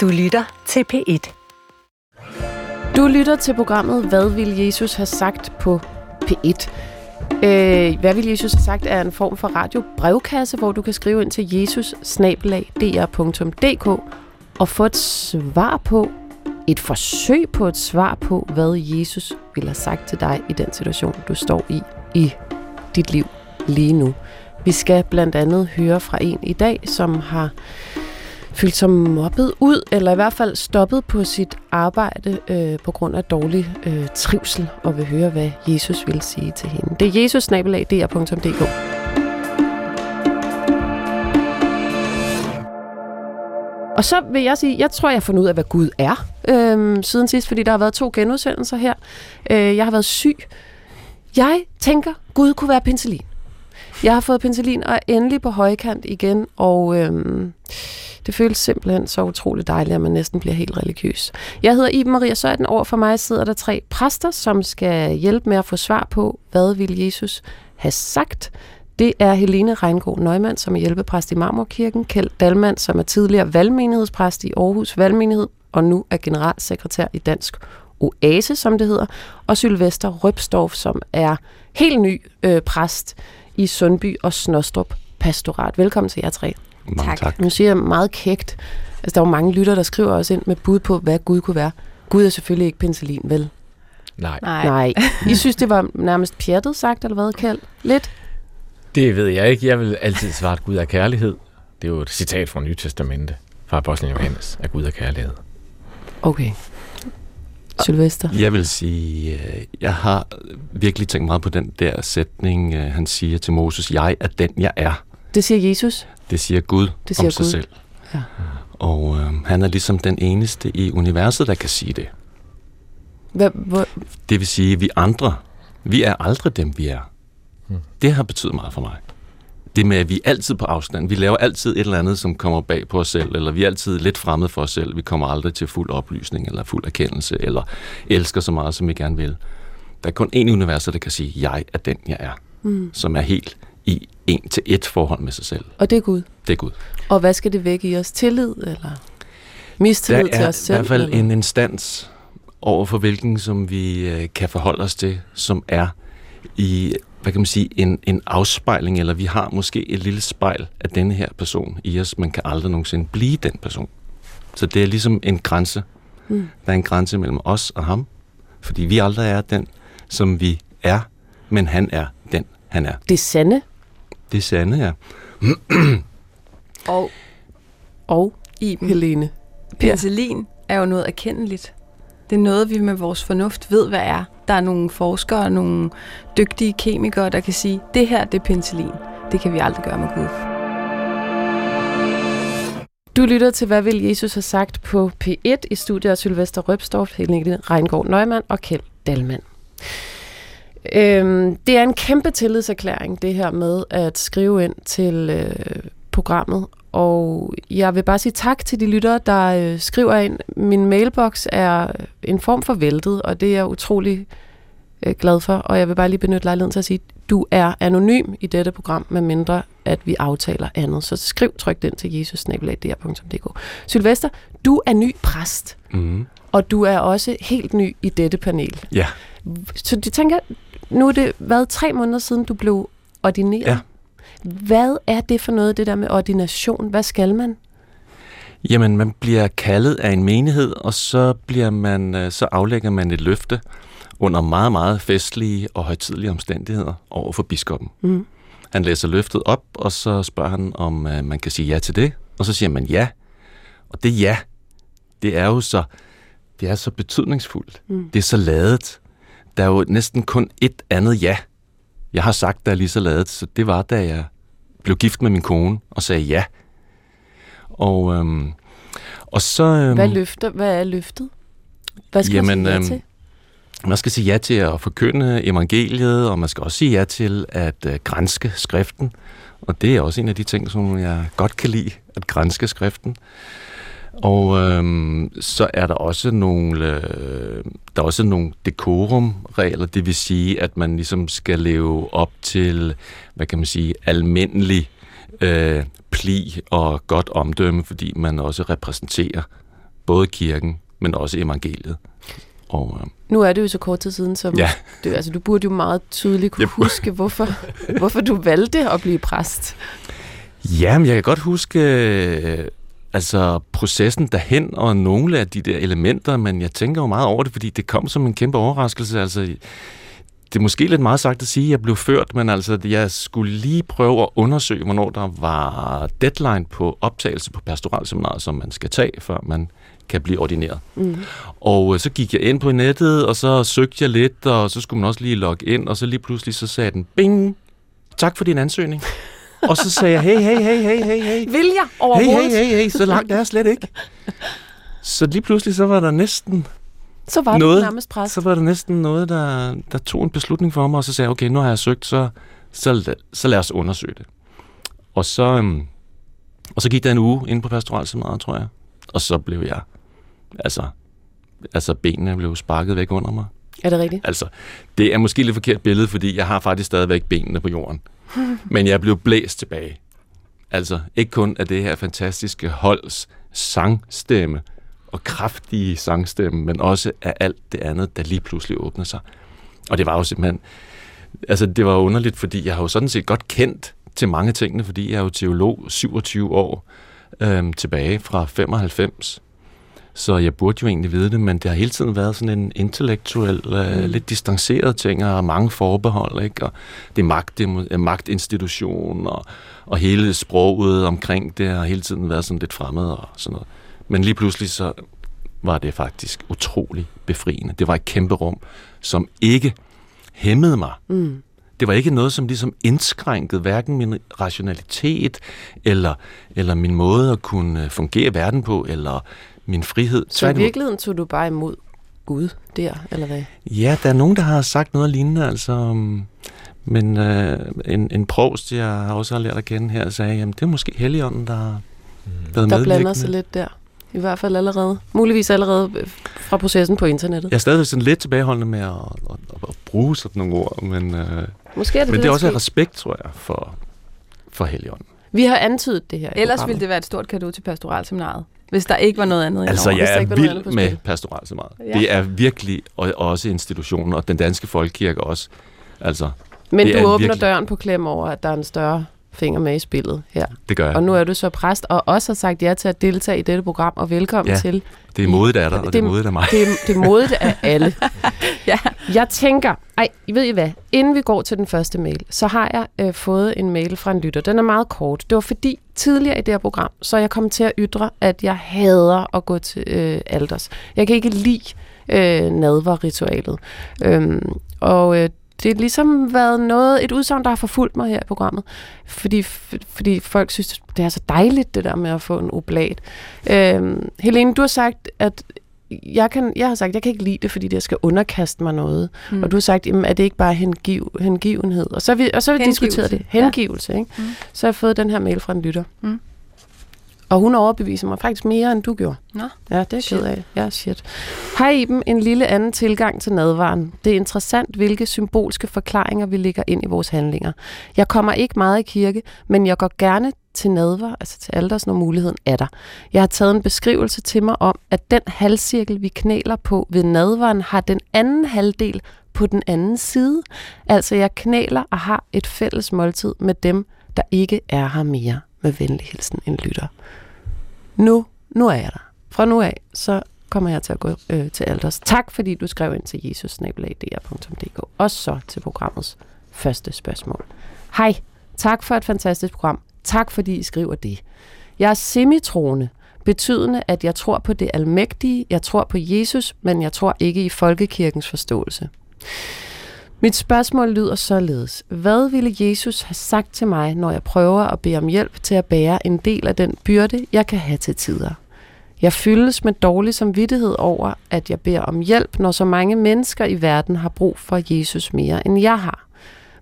Du lytter til P1. Du lytter til programmet Hvad vil Jesus have sagt på P1? Øh, Hvad vil Jesus have sagt er en form for radiobrevkasse, hvor du kan skrive ind til jesus og få et svar på, et forsøg på et svar på, hvad Jesus ville have sagt til dig i den situation, du står i i dit liv lige nu. Vi skal blandt andet høre fra en i dag, som har følt sig mobbet ud, eller i hvert fald stoppet på sit arbejde øh, på grund af dårlig øh, trivsel, og vil høre, hvad Jesus vil sige til hende. Det er jesus Og så vil jeg sige, jeg tror, jeg har fundet ud af, hvad Gud er øh, siden sidst, fordi der har været to genudsendelser her. Øh, jeg har været syg. Jeg tænker, Gud kunne være penicillin. Jeg har fået penicillin og er endelig på højkant igen, og øhm, det føles simpelthen så utroligt dejligt, at man næsten bliver helt religiøs. Jeg hedder Iben Maria Søjden. Over for mig sidder der tre præster, som skal hjælpe med at få svar på, hvad vil Jesus have sagt. Det er Helene Reingård Nøgman, som er hjælpepræst i Marmorkirken, Kjeld Dalmand, som er tidligere valgmenighedspræst i Aarhus Valgmenighed, og nu er generalsekretær i Dansk Oase, som det hedder, og Sylvester Røbstorff, som er helt ny øh, præst i Sundby og Snostrup Pastorat. Velkommen til jer tre. Mange tak. tak. Nu siger jeg meget kægt. Altså, der er jo mange lytter, der skriver også ind med bud på, hvad Gud kunne være. Gud er selvfølgelig ikke penicillin, vel? Nej. Nej. Nej. I synes, det var nærmest pjattet sagt, eller hvad, Kjeld? Lidt? Det ved jeg ikke. Jeg vil altid svare, at Gud er kærlighed. Det er jo et citat fra Nye Testamente, fra Apostlen Johannes, at Gud er kærlighed. Okay. Sylvester? Jeg vil sige, øh, jeg har virkelig tænkt meget på den der sætning, øh, han siger til Moses, jeg er den, jeg er. Det siger Jesus? Det siger Gud det siger om sig Gud. selv. Ja. Og øh, han er ligesom den eneste i universet, der kan sige det. Hvad, hvor? Det vil sige, at vi andre, vi er aldrig dem, vi er. Hmm. Det har betydet meget for mig det med, at vi er altid på afstand. Vi laver altid et eller andet, som kommer bag på os selv, eller vi er altid lidt fremmede for os selv. Vi kommer aldrig til fuld oplysning, eller fuld erkendelse, eller elsker så meget, som vi gerne vil. Der er kun én univers, der kan sige, jeg er den, jeg er. Mm. Som er helt i en til et forhold med sig selv. Og det er Gud? Det er Gud. Og hvad skal det vække i os? Tillid, eller mistillid til os selv? Der er i hvert fald eller? en instans over for hvilken, som vi øh, kan forholde os til, som er i hvad kan man sige, en, en afspejling, eller vi har måske et lille spejl af denne her person i os, man kan aldrig nogensinde blive den person. Så det er ligesom en grænse. Mm. Der er en grænse mellem os og ham, fordi vi aldrig er den, som vi er, men han er den, han er. Det er sande. Det er sande, ja. og, og Iben. Helene. Penicillin er jo noget erkendeligt. Det er noget, vi med vores fornuft ved, hvad er. Der er nogle forskere, nogle dygtige kemikere, der kan sige, det her det er penicillin. Det kan vi aldrig gøre med Gud. Du lytter til, hvad vil Jesus have sagt på P1 i studiet af Sylvester Røbstorff, Helene Reingård Nøgman og Kjeld Dalmand. Øhm, det er en kæmpe tillidserklæring, det her med at skrive ind til øh, programmet og jeg vil bare sige tak til de lyttere, der øh, skriver ind. Min mailbox er en form for væltet, og det er jeg utrolig øh, glad for. Og jeg vil bare lige benytte lejligheden til at sige, du er anonym i dette program, med mindre at vi aftaler andet. Så skriv tryk den til jesusnabelag.dr.dk. Sylvester, du er ny præst, mm. og du er også helt ny i dette panel. Ja. Så du tænker, nu er det været tre måneder siden, du blev ordineret. Ja. Hvad er det for noget, det der med ordination? Hvad skal man? Jamen, man bliver kaldet af en menighed, og så, bliver man, øh, så aflægger man et løfte under meget, meget festlige og højtidlige omstændigheder over for biskoppen. Mm. Han læser løftet op, og så spørger han, om uh, man kan sige ja til det. Og så siger man ja. Og det ja, det er jo så, det er så betydningsfuldt. Mm. Det er så ladet. Der er jo næsten kun et andet ja, jeg har sagt, der er lige så lavet, så det var, da jeg blev gift med min kone og sagde ja. Og, øhm, og så... Øhm, hvad, løfter, hvad er løftet? Hvad skal jamen, man sige ja øhm, til? Man skal sige ja til at forkynde evangeliet, og man skal også sige ja til at øh, grænske skriften. Og det er også en af de ting, som jeg godt kan lide, at grænske skriften. Og øhm, så er der også nogle, øh, der er også nogle dekorumregler, det vil sige, at man ligesom skal leve op til, hvad kan man sige, almindelig øh, pli og godt omdømme, fordi man også repræsenterer både kirken, men også evangeliet. Og, øh, Nu er det jo så kort tid siden, som ja, du, altså, du burde jo meget tydeligt kunne burde- huske, hvorfor, hvorfor du valgte at blive præst. ja, men jeg kan godt huske øh, altså processen derhen og nogle af de der elementer, men jeg tænker jo meget over det, fordi det kom som en kæmpe overraskelse. Altså, det er måske lidt meget sagt at sige, at jeg blev ført, men altså, jeg skulle lige prøve at undersøge, hvornår der var deadline på optagelse på pastoralseminaret, som man skal tage, før man kan blive ordineret. Mm. Og øh, så gik jeg ind på nettet, og så søgte jeg lidt, og så skulle man også lige logge ind, og så lige pludselig så sagde den, bing, tak for din ansøgning. Og så sagde jeg, hey, hey, hey, hey, hey, hey. Vil jeg Hey, overhovedet? hey, hey, hey, så langt er jeg slet ikke. Så lige pludselig så var der næsten, Så var Noget- nærmest præst. så var der næsten noget, der, der tog en beslutning for mig, og så sagde jeg, okay, nu har jeg søgt, så, så, så lad os undersøge det. Og så, øhm, og så gik der en uge inde på pastoralseminaret, tror jeg. Og så blev jeg, altså, altså benene blev sparket væk under mig. Er det rigtigt? Altså, det er måske lidt forkert billede, fordi jeg har faktisk stadigvæk benene på jorden. Men jeg blev blæst tilbage. Altså, ikke kun af det her fantastiske holds sangstemme og kraftige sangstemme, men også af alt det andet, der lige pludselig åbner sig. Og det var jo simpelthen... Altså, det var underligt, fordi jeg har jo sådan set godt kendt til mange tingene, fordi jeg er jo teolog 27 år øhm, tilbage fra 95. Så jeg burde jo egentlig vide det, men det har hele tiden været sådan en intellektuel, øh, Mm. lidt distanceret ting, og mange forbehold, ikke? Og det er magt, magtinstitution, og, og hele sproget omkring det har hele tiden været sådan lidt fremmed og sådan noget. Men lige pludselig så var det faktisk utrolig befriende. Det var et kæmpe rum, som ikke hæmmede mig. Mm. Det var ikke noget, som ligesom indskrænkede hverken min rationalitet, eller, eller min måde at kunne øh, fungere i verden på, eller min frihed. Så i virkeligheden tog du bare imod Gud der, eller hvad? Ja, der er nogen, der har sagt noget lignende, altså... um, Men øh, en, en provst, jeg har også har lært at kende her, sagde, jamen det er måske Helligånden, der har været Der blander sig lidt der. I hvert fald allerede. Muligvis allerede øh, fra processen på internettet. Jeg er stadigvæk sådan lidt tilbageholdende med at, at, at, at bruge sådan nogle ord, men, øh, Måske er det men det der er også af respekt, tror jeg, for, for Helligånden. Vi har antydet det her Ellers ville det være et stort kado til pastoralseminaret, hvis der ikke var noget andet Altså, jeg ikke er var noget andet på vild med pastoral så meget. Ja. Det er virkelig og, også institutionen, og den danske folkekirke også. Altså, Men du er åbner virkelig- døren på klem over, at der er en større finger med i spillet her. det gør jeg. Og nu er du så præst, og også har sagt ja til at deltage i dette program, og velkommen Ja. til. Det er modigt af dig, og det er Det- modigt af mig. Det, det er modet af alle. Ja. Jeg tænker, ej, ved I hvad, inden vi går til den første mail, så har jeg øh, fået en mail fra en lytter. Den er meget kort. Det var fordi tidligere i det her program, så jeg kom til at ytre, at jeg hader at gå til øh, alders. Jeg kan ikke lide øh, nadverritualet. Øhm, og øh, det har ligesom været noget, et udsagn, der har forfulgt mig her i programmet. Fordi, fordi folk synes, det er så dejligt, det der med at få en oblat. Øhm, Helene, du har sagt, at jeg, kan, jeg har sagt, jeg kan ikke lide det, fordi det skal underkaste mig noget. Mm. Og du har sagt, jamen, er det ikke bare hengiv, hengivenhed? Og så har vi, og så vi diskuteret det. ja. Hengivelse, ikke? Mm. Så har jeg fået den her mail fra en lytter. Mm. Og hun overbeviser mig faktisk mere, end du gjorde. Nå. Ja, det er Shit. af. Ja, shit. Hej Iben, en lille anden tilgang til nadvaren. Det er interessant, hvilke symbolske forklaringer vi lægger ind i vores handlinger. Jeg kommer ikke meget i kirke, men jeg går gerne til nadver, altså til alders, når muligheden er der. Jeg har taget en beskrivelse til mig om, at den halvcirkel, vi knæler på ved nadvaren, har den anden halvdel på den anden side. Altså jeg knæler og har et fælles måltid med dem, der ikke er her mere. Med venlig hilsen en lytter. Nu, nu er jeg der. Fra nu af, så kommer jeg til at gå øh, til alders. Tak fordi du skrev ind til jesus Og så til programmets første spørgsmål. Hej, tak for et fantastisk program. Tak fordi I skriver det. Jeg er semitroende, betydende at jeg tror på det almægtige, jeg tror på Jesus, men jeg tror ikke i folkekirkens forståelse. Mit spørgsmål lyder således. Hvad ville Jesus have sagt til mig, når jeg prøver at bede om hjælp til at bære en del af den byrde, jeg kan have til tider? Jeg fyldes med dårlig samvittighed over, at jeg beder om hjælp, når så mange mennesker i verden har brug for Jesus mere, end jeg har.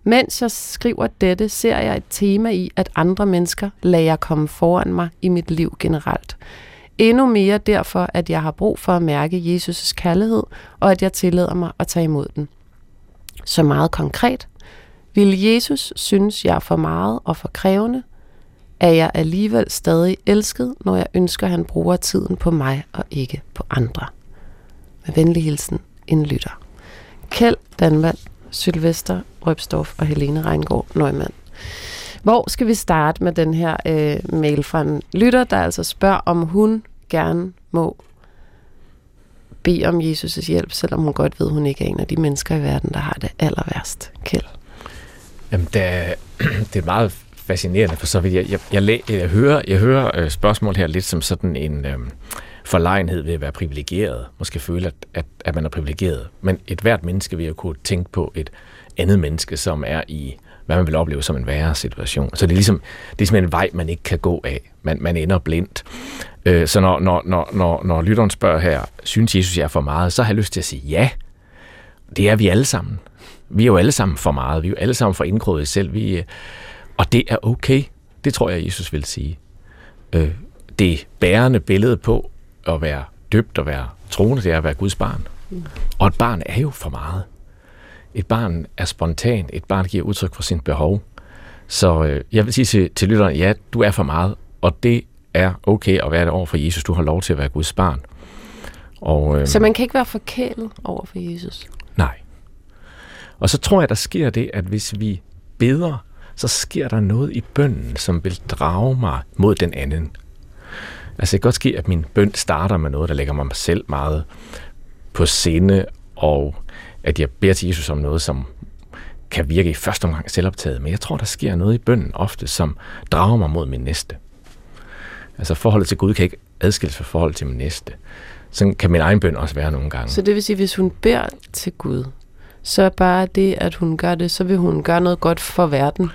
Mens jeg skriver dette, ser jeg et tema i, at andre mennesker lader jeg komme foran mig i mit liv generelt. Endnu mere derfor, at jeg har brug for at mærke Jesus' kærlighed, og at jeg tillader mig at tage imod den. Så meget konkret. Vil Jesus synes, jeg er for meget og for krævende? er jeg alligevel stadig elsket, når jeg ønsker, at han bruger tiden på mig og ikke på andre. Med venlig hilsen, en lytter. Kjeld Danvald, Sylvester Røbstorff og Helene Reingård Nøgman. Hvor skal vi starte med den her øh, mail fra en lytter, der altså spørger, om hun gerne må bede om Jesus' hjælp, selvom hun godt ved, at hun ikke er en af de mennesker i verden, der har det aller værst. Kjeld. Jamen, det er, det er meget fascinerende, for så vidt jeg, jeg, jeg, læ- jeg hører, jeg hører øh, spørgsmål her lidt som sådan en øh, forlegenhed ved at være privilegeret. Måske føle, at, at, at man er privilegeret. Men et hvert menneske vil jo kunne tænke på et andet menneske, som er i, hvad man vil opleve som en værre situation. Så det er ligesom, det er ligesom en vej, man ikke kan gå af. Man, man ender blindt. Øh, så når, når, når, når, når lytteren spørger her, synes Jesus, jeg er for meget, så har jeg lyst til at sige ja. Det er vi alle sammen. Vi er jo alle sammen for meget. Vi er jo alle sammen for indkroget selv. Vi, øh, og det er okay. Det tror jeg, Jesus vil sige. Øh, det bærende billede på at være døbt og være troende, det er at være Guds barn. Og et barn er jo for meget. Et barn er spontan. Et barn giver udtryk for sin behov. Så øh, jeg vil sige til, til lytteren, ja, du er for meget, og det er okay at være det over for Jesus. Du har lov til at være Guds barn. Og, øh, Så man kan ikke være forkælet over for Jesus? Nej. Og så tror jeg, der sker det, at hvis vi beder, så sker der noget i bønnen, som vil drage mig mod den anden. Altså det kan godt ske, at min bøn starter med noget, der lægger mig selv meget på sinde, og at jeg beder til Jesus om noget, som kan virke i første omgang selvoptaget. Men jeg tror, der sker noget i bønnen ofte, som drager mig mod min næste. Altså forholdet til Gud kan ikke adskilles fra forholdet til min næste. Sådan kan min egen bøn også være nogle gange. Så det vil sige, hvis hun beder til Gud, så bare det, at hun gør det, så vil hun gøre noget godt for verden.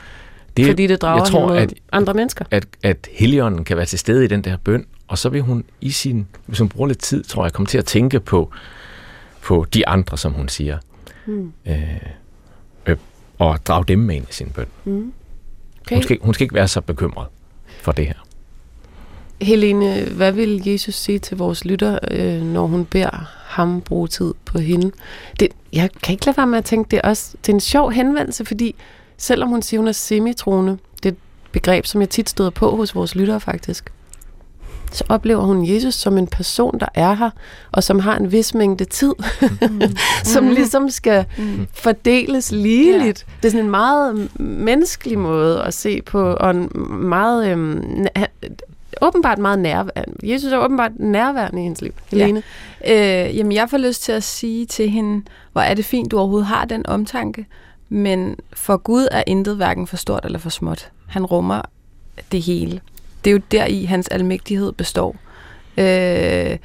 Det, fordi det drager jeg tror, hende at, andre mennesker. at, at Helligånden kan være til stede i den der bøn, og så vil hun i sin, hvis hun bruger lidt tid, tror jeg, komme til at tænke på, på de andre, som hun siger. Mm. Øh, øh, og drage dem med ind i sin bøn. Mm. Okay. Hun, skal, hun skal ikke være så bekymret for det her. Helene, hvad vil Jesus sige til vores lytter, øh, når hun beder ham bruge tid på hende? Det, jeg kan ikke lade være med at tænke, det er, også, det er en sjov henvendelse, fordi selvom hun siger, hun er semitroende, det er et begreb, som jeg tit støder på hos vores lyttere faktisk, så oplever hun Jesus som en person, der er her, og som har en vis mængde tid, mm. som ligesom skal mm. fordeles ligeligt. Ja. Det er sådan en meget menneskelig måde at se på, og en meget... Øhm, åbenbart meget nærværende. Jesus er åbenbart nærværende i hendes liv. Helene? Ja. Øh, jamen, jeg får lyst til at sige til hende, hvor er det fint, du overhovedet har den omtanke, men for Gud er intet hverken for stort eller for småt. Han rummer det hele. Det er jo der i hans almægtighed består. Øh,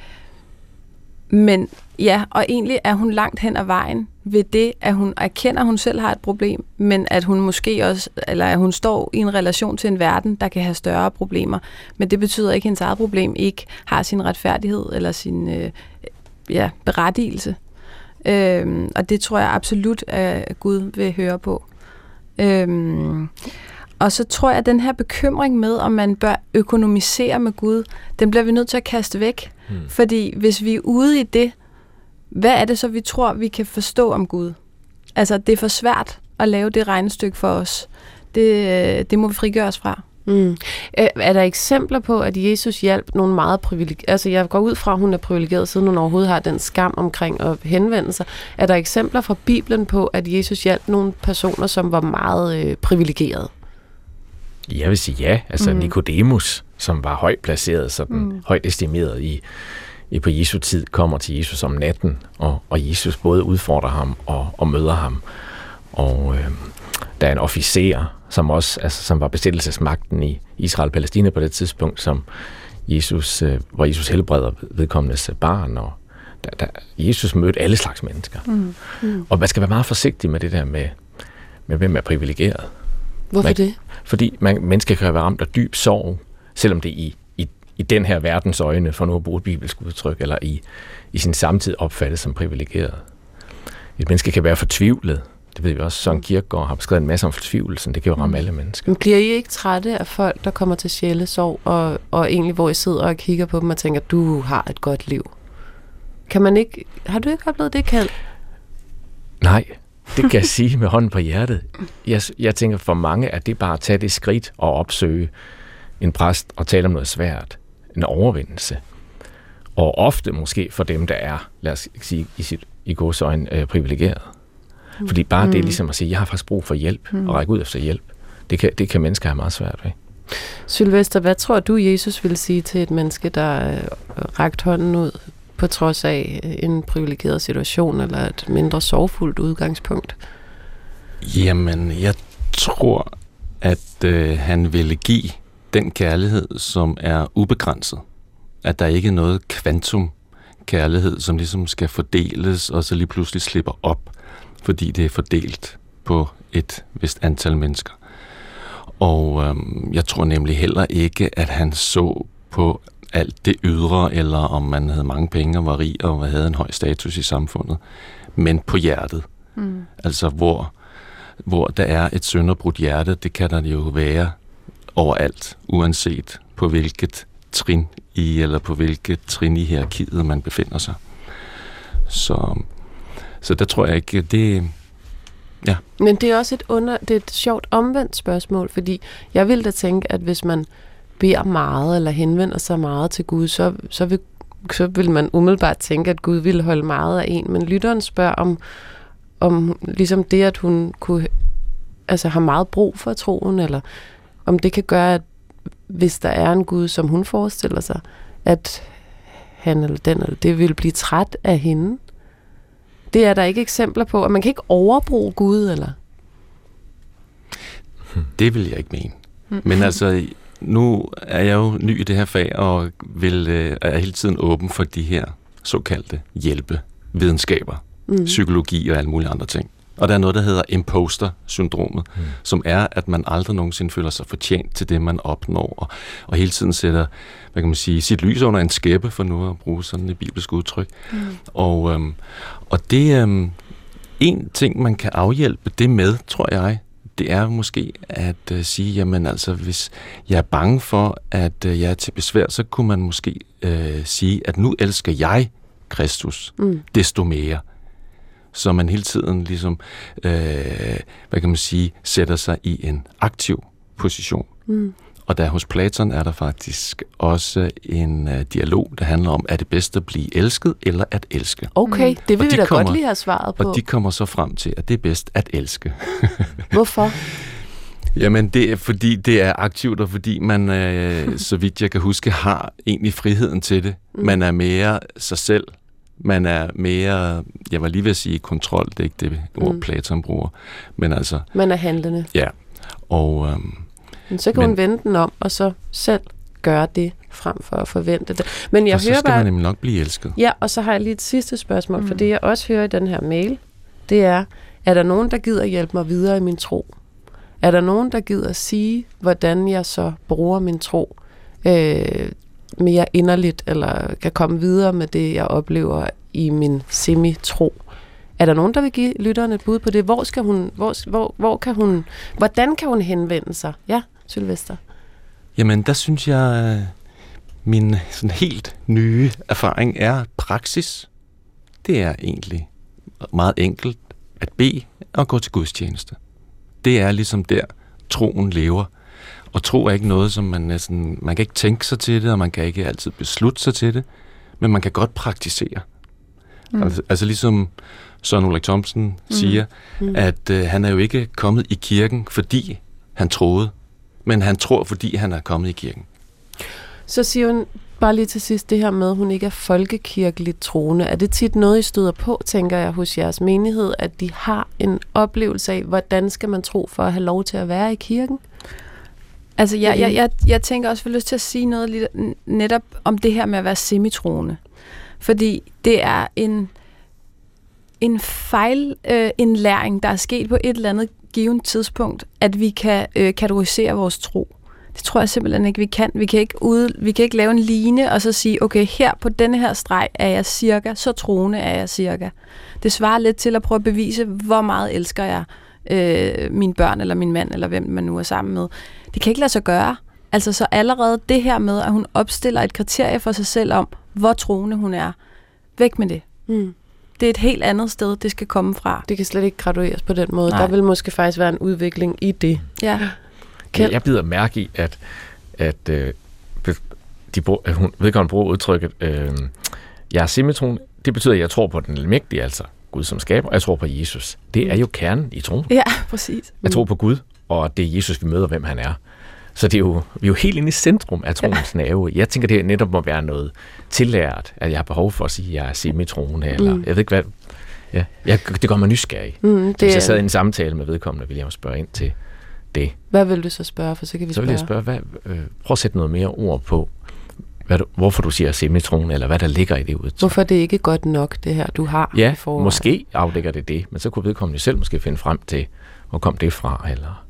men ja, og egentlig er hun langt hen ad vejen ved det, at hun erkender, at hun selv har et problem, men at hun måske også, eller at hun står i en relation til en verden, der kan have større problemer. Men det betyder ikke, at hendes eget problem ikke har sin retfærdighed eller sin øh, ja, berettigelse. Øhm, og det tror jeg absolut, at Gud vil høre på. Øhm, og så tror jeg, at den her bekymring med, om man bør økonomisere med Gud, den bliver vi nødt til at kaste væk. Hmm. Fordi hvis vi er ude i det, hvad er det så, vi tror, vi kan forstå om Gud? Altså, det er for svært at lave det regnestykke for os. Det, det må vi frigøre os fra. Mm. Er der eksempler på, at Jesus hjalp nogle meget privilegerede? Altså, jeg går ud fra, at hun er privilegeret, siden hun overhovedet har den skam omkring at henvende sig. Er der eksempler fra Bibelen på, at Jesus hjalp nogle personer, som var meget øh, privilegerede? Jeg vil sige ja. Altså mm. Nikodemus, som var højt placeret, sådan mm. højt estimeret i, i på Jesu tid, kommer til Jesus om natten, og, og Jesus både udfordrer ham og, og møder ham. Og øh, der er en officer, som også altså, som var besættelsesmagten i Israel-Palæstina på det tidspunkt, som Jesus, øh, hvor Jesus helbreder vedkommendes barn, og der, der, Jesus mødte alle slags mennesker. Mm. Mm. Og man skal være meget forsigtig med det der med, med hvem er privilegeret. Hvorfor man, det? Fordi man, mennesker kan være ramt af dyb sorg, selvom det i, i, i den her verdens øjne, for nu at bruge et bibelsk udtryk, eller i, i sin samtid opfattes som privilegeret. Et menneske kan være fortvivlet. Det ved vi også, Søren Kierkegaard har beskrevet en masse om fortvivlelsen. Det kan jo ramme alle mennesker. Men bliver I ikke trætte af folk, der kommer til sjælesorg, og, og egentlig hvor I sidder og kigger på dem og tænker, du har et godt liv? Kan man ikke... Har du ikke oplevet det, Kald? Nej, det kan jeg sige med hånden på hjertet. Jeg, jeg tænker, for mange er det bare at tage det skridt og opsøge en præst og tale om noget svært, en overvindelse. Og ofte måske for dem, der er, lad os sige, i, sit, i godsøjne øh, privilegeret. Fordi bare mm. det ligesom at sige, jeg har faktisk brug for hjælp, mm. og række ud efter hjælp, det kan, det kan mennesker have meget svært ved. Sylvester, hvad tror du, Jesus vil sige til et menneske, der øh, rakt hånden ud på trods af øh, en privilegeret situation eller et mindre sorgfuldt udgangspunkt? Jamen, jeg tror, at øh, han ville give den kærlighed, som er ubegrænset. At der ikke er noget kvantum kærlighed, som ligesom skal fordeles, og så lige pludselig slipper op, fordi det er fordelt på et vist antal mennesker. Og øhm, jeg tror nemlig heller ikke, at han så på alt det ydre, eller om man havde mange penge og var rig og havde en høj status i samfundet, men på hjertet. Mm. Altså hvor, hvor der er et sønderbrudt hjerte, det kan der jo være overalt, uanset på hvilket trin i, eller på hvilket trin i hierarkiet man befinder sig. Så, så der tror jeg ikke, det, Ja. Men det er også et, under, det er et sjovt omvendt spørgsmål, fordi jeg vil da tænke, at hvis man beder meget eller henvender sig meget til Gud, så, så, vil, så vil man umiddelbart tænke, at Gud vil holde meget af en. Men lytteren spørger om, om ligesom det, at hun kunne, altså har meget brug for troen, eller om det kan gøre, at hvis der er en Gud, som hun forestiller sig, at han eller den eller det vil blive træt af hende. Det er der ikke eksempler på, at man kan ikke overbruge Gud, eller? Det vil jeg ikke mene. Men altså, nu er jeg jo ny i det her fag, og vil, øh, er hele tiden åben for de her såkaldte hjælpevidenskaber, mm. psykologi og alle mulige andre ting. Og der er noget, der hedder imposter-syndromet, mm. som er, at man aldrig nogensinde føler sig fortjent til det, man opnår, og, og hele tiden sætter hvad kan man sige, sit lys under en skæppe, for nu at bruge sådan et bibelsk udtryk. Mm. Og, øhm, og det øhm, en ting, man kan afhjælpe det med, tror jeg, det er måske at øh, sige, jamen altså, hvis jeg er bange for, at øh, jeg er til besvær, så kunne man måske øh, sige, at nu elsker jeg Kristus mm. desto mere. Så man hele tiden ligesom, øh, hvad kan man sige, sætter sig i en aktiv position. Mm. Og der hos Platon er der faktisk også en uh, dialog, der handler om, er det bedst at blive elsket eller at elske? Okay, det vil og vi da kommer, godt lige have svaret på. Og de kommer så frem til, at det er bedst at elske. Hvorfor? Jamen, det er fordi, det er aktivt, og fordi man, øh, så vidt jeg kan huske, har egentlig friheden til det. Mm. Man er mere sig selv. Man er mere, jeg var lige ved at sige kontrol, det er ikke det ord, mm. Platon bruger. Men altså... Man er handlende. Ja, og... Øhm, men så kan men, hun vende den om, og så selv gøre det, frem for at forvente det. Men jeg og hører så skal bare, man nemlig nok blive elsket. Ja, og så har jeg lige et sidste spørgsmål, mm. for det jeg også hører i den her mail, det er, er der nogen, der gider hjælpe mig videre i min tro? Er der nogen, der gider sige, hvordan jeg så bruger min tro øh, mere inderligt, eller kan komme videre med det, jeg oplever i min semi-tro? Er der nogen, der vil give lytteren et bud på det? Hvor skal hun, hvor, hvor, hvor kan hun, hvordan kan hun henvende sig? Ja, Sylvester. Jamen, der synes jeg, min sådan helt nye erfaring er praksis. Det er egentlig meget enkelt at bede og gå til gudstjeneste. Det er ligesom der, troen lever. Og tro er ikke noget, som man næsten... Man kan ikke tænke sig til det, og man kan ikke altid beslutte sig til det, men man kan godt praktisere. Mm. Altså, altså ligesom Søren Ulrik Thomsen mm. siger, mm. at øh, han er jo ikke kommet i kirken, fordi han troede, men han tror, fordi han er kommet i kirken. Så siger hun bare lige til sidst det her med, at hun ikke er folkekirkeligt troende. Er det tit noget, I støder på, tænker jeg, hos jeres menighed, at de har en oplevelse af, hvordan skal man tro for at have lov til at være i kirken? Altså, jeg, jeg, jeg, jeg tænker også, at jeg lyst til at sige noget lidt netop om det her med at være semitroende. Fordi det er en, en fejlindlæring, øh, der er sket på et eller andet givet tidspunkt, at vi kan øh, kategorisere vores tro. Det tror jeg simpelthen ikke, vi kan. Vi kan ikke, ude, vi kan ikke lave en line og så sige, okay, her på denne her streg er jeg cirka, så troende er jeg cirka. Det svarer lidt til at prøve at bevise, hvor meget elsker jeg øh, mine børn eller min mand, eller hvem man nu er sammen med. Det kan ikke lade sig gøre. Altså så allerede det her med, at hun opstiller et kriterie for sig selv om, hvor troende hun er. Væk med det. Mm det er et helt andet sted, det skal komme fra. Det kan slet ikke gradueres på den måde. Nej. Der vil måske faktisk være en udvikling i det. Ja. Kjeld? Jeg bider mærke i, at at øh, de, at hun vedkommende bruger udtrykket, øh, jeg er semitron, det betyder, at jeg tror på den almægtige, altså Gud som skaber, og jeg tror på Jesus. Det er jo kernen i troen. Ja, præcis. Jeg tror på Gud, og det er Jesus, vi møder, hvem han er. Så det er jo, vi er jo helt inde i centrum af troens nerve. Jeg tænker, det netop må være noget tillært, at jeg har behov for at sige, at jeg er semitroende, eller mm. jeg ved ikke hvad. Ja, jeg, det gør mig nysgerrig. Mm, det Hvis jeg sad i en samtale med vedkommende, ville jeg jo spørge ind til det. Hvad vil du så spørge, for så kan vi Så vil jeg spørge, hvad, øh, prøv at sætte noget mere ord på, hvad du, hvorfor du siger semitron, eller hvad der ligger i det udtryk. Hvorfor det ikke godt nok, det her, du har Ja, måske afdækker det det, men så kunne vedkommende selv måske finde frem til, hvor kom det fra, eller...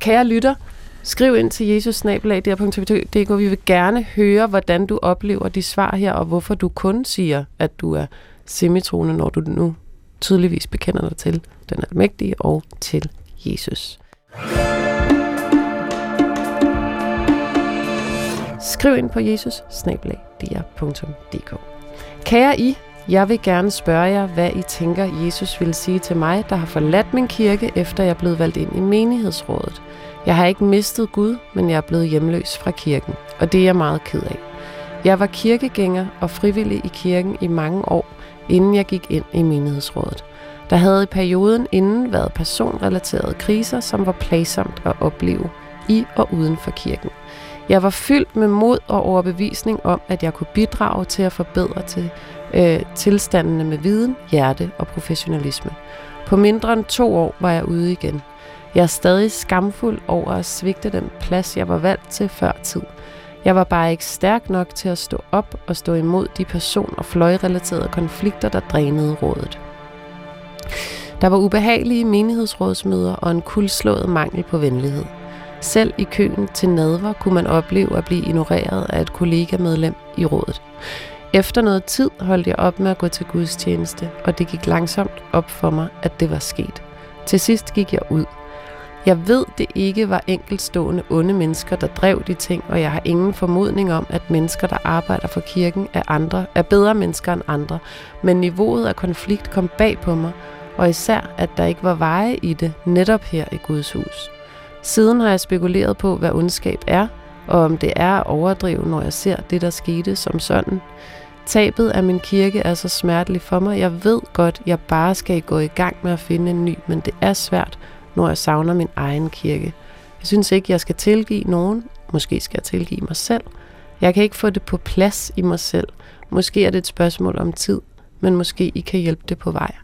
Kære lytter, skriv ind til jesusnabelag.dk. Vi vil gerne høre, hvordan du oplever de svar her, og hvorfor du kun siger, at du er semitrone, når du nu tydeligvis bekender dig til den almægtige og til Jesus. Skriv ind på jesus Kære I, jeg vil gerne spørge jer, hvad I tænker, Jesus vil sige til mig, der har forladt min kirke, efter jeg blev valgt ind i menighedsrådet. Jeg har ikke mistet Gud, men jeg er blevet hjemløs fra kirken, og det er jeg meget ked af. Jeg var kirkegænger og frivillig i kirken i mange år, inden jeg gik ind i menighedsrådet. Der havde i perioden inden været personrelaterede kriser, som var plagsomt at opleve i og uden for kirken. Jeg var fyldt med mod og overbevisning om, at jeg kunne bidrage til at forbedre til, øh, tilstandene med viden, hjerte og professionalisme. På mindre end to år var jeg ude igen. Jeg er stadig skamfuld over at svigte den plads, jeg var valgt til før tid. Jeg var bare ikke stærk nok til at stå op og stå imod de person- og fløjrelaterede konflikter, der drænede rådet. Der var ubehagelige menighedsrådsmøder og en kuldslået mangel på venlighed. Selv i køen til nadver kunne man opleve at blive ignoreret af et kollegamedlem i rådet. Efter noget tid holdt jeg op med at gå til gudstjeneste, og det gik langsomt op for mig, at det var sket. Til sidst gik jeg ud. Jeg ved, det ikke var enkeltstående onde mennesker, der drev de ting, og jeg har ingen formodning om, at mennesker, der arbejder for kirken, er, andre, er bedre mennesker end andre. Men niveauet af konflikt kom bag på mig, og især, at der ikke var veje i det netop her i Guds hus. Siden har jeg spekuleret på, hvad ondskab er, og om det er at overdrive, når jeg ser det, der skete som sådan. Tabet af min kirke er så smerteligt for mig. Jeg ved godt, jeg bare skal gå i gang med at finde en ny, men det er svært, når jeg savner min egen kirke. Jeg synes ikke, jeg skal tilgive nogen. Måske skal jeg tilgive mig selv. Jeg kan ikke få det på plads i mig selv. Måske er det et spørgsmål om tid, men måske I kan hjælpe det på vej.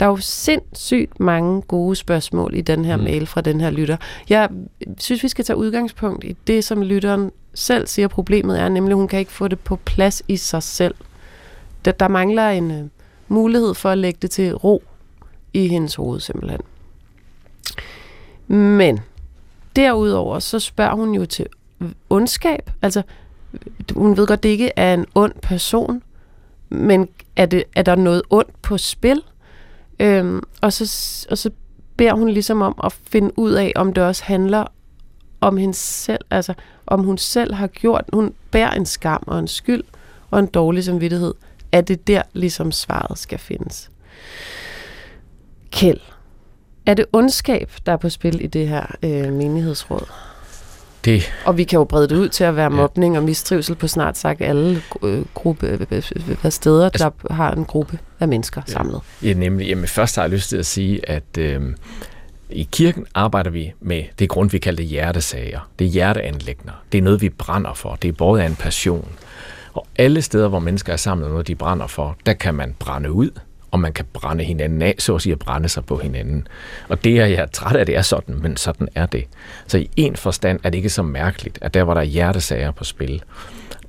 Der er jo sindssygt mange gode spørgsmål i den her mm. mail fra den her lytter. Jeg synes, vi skal tage udgangspunkt i det, som lytteren selv siger, problemet er, nemlig hun kan ikke få det på plads i sig selv. Der, der mangler en uh, mulighed for at lægge det til ro i hendes hoved simpelthen. Men derudover så spørger hun jo til ondskab. Altså, hun ved godt, det ikke er en ond person, men er, det, er der noget ondt på spil? Øhm, og, så, og så beder hun ligesom om at finde ud af, om det også handler om hende selv, altså om hun selv har gjort, hun bærer en skam og en skyld og en dårlig samvittighed, er det der ligesom svaret skal findes. Kjeld, er det ondskab, der er på spil i det her øh, menighedsråd? Det. Og vi kan jo brede det ud til at være mobning ja. og mistrivsel på snart sagt alle øh, gruppe, øh, øh, øh, steder, altså, der har en gruppe af mennesker ja. samlet. Ja, nemlig. Jamen, først har jeg lyst til at sige, at øh, i kirken arbejder vi med det grund, vi kalder hjertesager. Det er hjerteanlægner. Det er noget, vi brænder for. Det er både af en passion. Og alle steder, hvor mennesker er samlet noget, de brænder for, der kan man brænde ud og man kan brænde hinanden af, så at sige at brænde sig på hinanden. Og det er jeg træt af, det er sådan, men sådan er det. Så i en forstand er det ikke så mærkeligt, at der, hvor der er hjertesager på spil,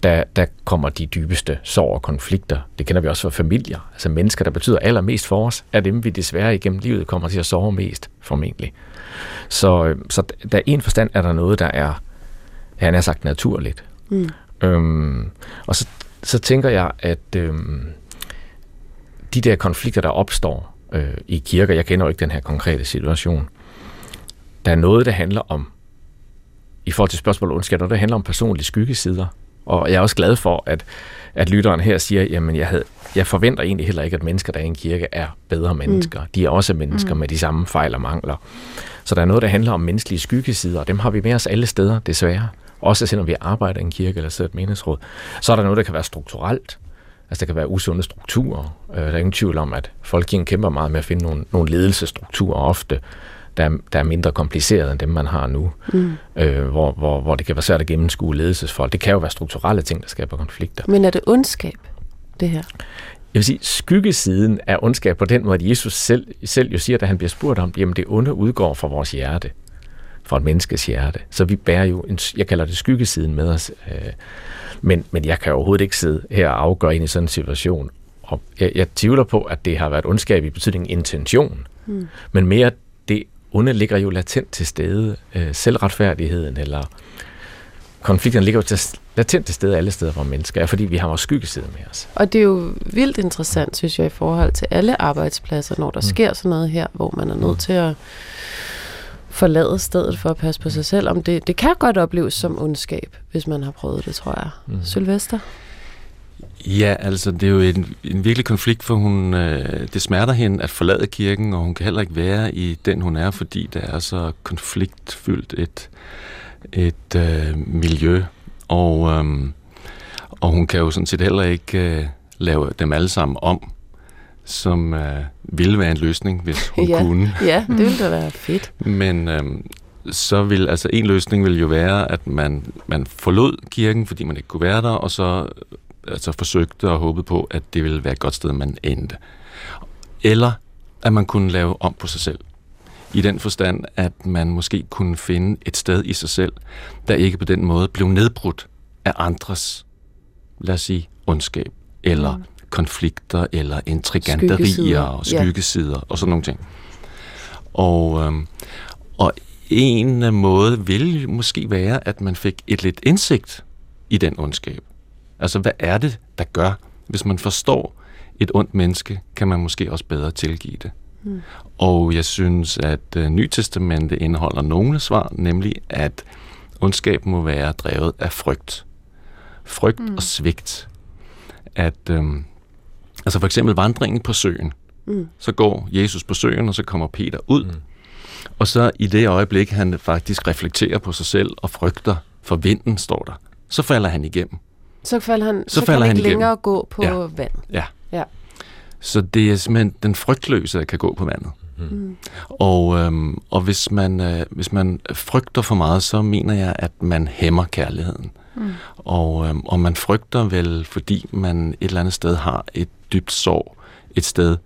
der, der kommer de dybeste sorg og konflikter. Det kender vi også fra familier. Altså mennesker, der betyder allermest for os, er dem, vi desværre igennem livet kommer til at sove mest, formentlig. Så, så der en forstand er der noget, der er, han er sagt, naturligt. Mm. Øhm, og så, så tænker jeg, at øhm, de der konflikter, der opstår øh, i kirker, jeg kender jo ikke den her konkrete situation, der er noget, der handler om, i forhold til spørgsmålet ondskab, der handler om personlige skyggesider. Og jeg er også glad for, at, at lytteren her siger, jamen jeg, havde, jeg forventer egentlig heller ikke, at mennesker, der er i en kirke, er bedre mennesker. Mm. De er også mennesker mm. med de samme fejl og mangler. Så der er noget, der handler om menneskelige skyggesider, og dem har vi med os alle steder, desværre. også selvom vi arbejder i en kirke eller sidder et menighedsråd, så er der noget, der kan være strukturelt. Altså der kan være usunde strukturer. Øh, der er ingen tvivl om, at folkekirken kæmper meget med at finde nogle, nogle ledelsesstrukturer ofte, der, der er mindre komplicerede end dem, man har nu. Mm. Øh, hvor, hvor, hvor det kan være svært at gennemskue ledelsesfolk. Det kan jo være strukturelle ting, der skaber konflikter. Men er det ondskab, det her? Jeg vil sige, skyggesiden af ondskab på den måde, at Jesus selv, selv jo siger, da han bliver spurgt om, jamen det onde udgår fra vores hjerte, fra et menneskes hjerte. Så vi bærer jo, en, jeg kalder det skyggesiden med os. Øh, men, men jeg kan overhovedet ikke sidde her og afgøre ind i sådan en situation. Og jeg, jeg tvivler på, at det har været ondskab i betydningen intention. Mm. Men mere det onde ligger jo latent til stede. Øh, selvretfærdigheden eller konflikterne ligger jo til, latent til stede alle steder, hvor mennesker er, fordi vi har vores skyggeside med os. Og det er jo vildt interessant, synes jeg, i forhold til alle arbejdspladser, når der mm. sker sådan noget her, hvor man er nødt mm. til at forlade stedet for at passe på sig selv. Om det, det kan godt opleves som ondskab, hvis man har prøvet det, tror jeg. Mm. Sylvester? Ja, altså det er jo en, en virkelig konflikt, for hun, øh, det smerter hende at forlade kirken, og hun kan heller ikke være i den, hun er, fordi det er så konfliktfyldt et, et øh, miljø. Og, øh, og hun kan jo sådan set heller ikke øh, lave dem alle sammen om, som øh, ville være en løsning, hvis hun ja, kunne. Ja, det ville da være fedt. Men øh, så vil, altså en løsning vil jo være, at man, man forlod kirken, fordi man ikke kunne være der, og så altså forsøgte og håbede på, at det ville være et godt sted, man endte. Eller at man kunne lave om på sig selv. I den forstand, at man måske kunne finde et sted i sig selv, der ikke på den måde blev nedbrudt af andres, lad os sige, ondskab, eller mm. Konflikter, eller intriganterier skyggeside. og skyggesider, ja. og sådan nogle ting. Og, øhm, og en måde vil måske være, at man fik et lidt indsigt i den ondskab. Altså, hvad er det, der gør, hvis man forstår et ondt menneske, kan man måske også bedre tilgive det. Mm. Og jeg synes, at uh, Nytestamentet indeholder nogle svar, nemlig at ondskab må være drevet af frygt. Frygt mm. og svigt. At, um, altså for eksempel vandringen på søen. Mm. Så går Jesus på søen, og så kommer Peter ud. Mm. Og så i det øjeblik, han faktisk reflekterer på sig selv og frygter for vinden, står der, så falder han igennem. Så, falder han, så, så falder kan han ikke igennem. længere gå på ja. vand. Ja. ja. Så det er simpelthen den frygtløse, der kan gå på vandet. Mm. Og, øhm, og hvis, man, øh, hvis man frygter for meget, så mener jeg, at man hæmmer kærligheden. Mm. Og, øhm, og man frygter vel, fordi man et eller andet sted har et dybt sorg et sted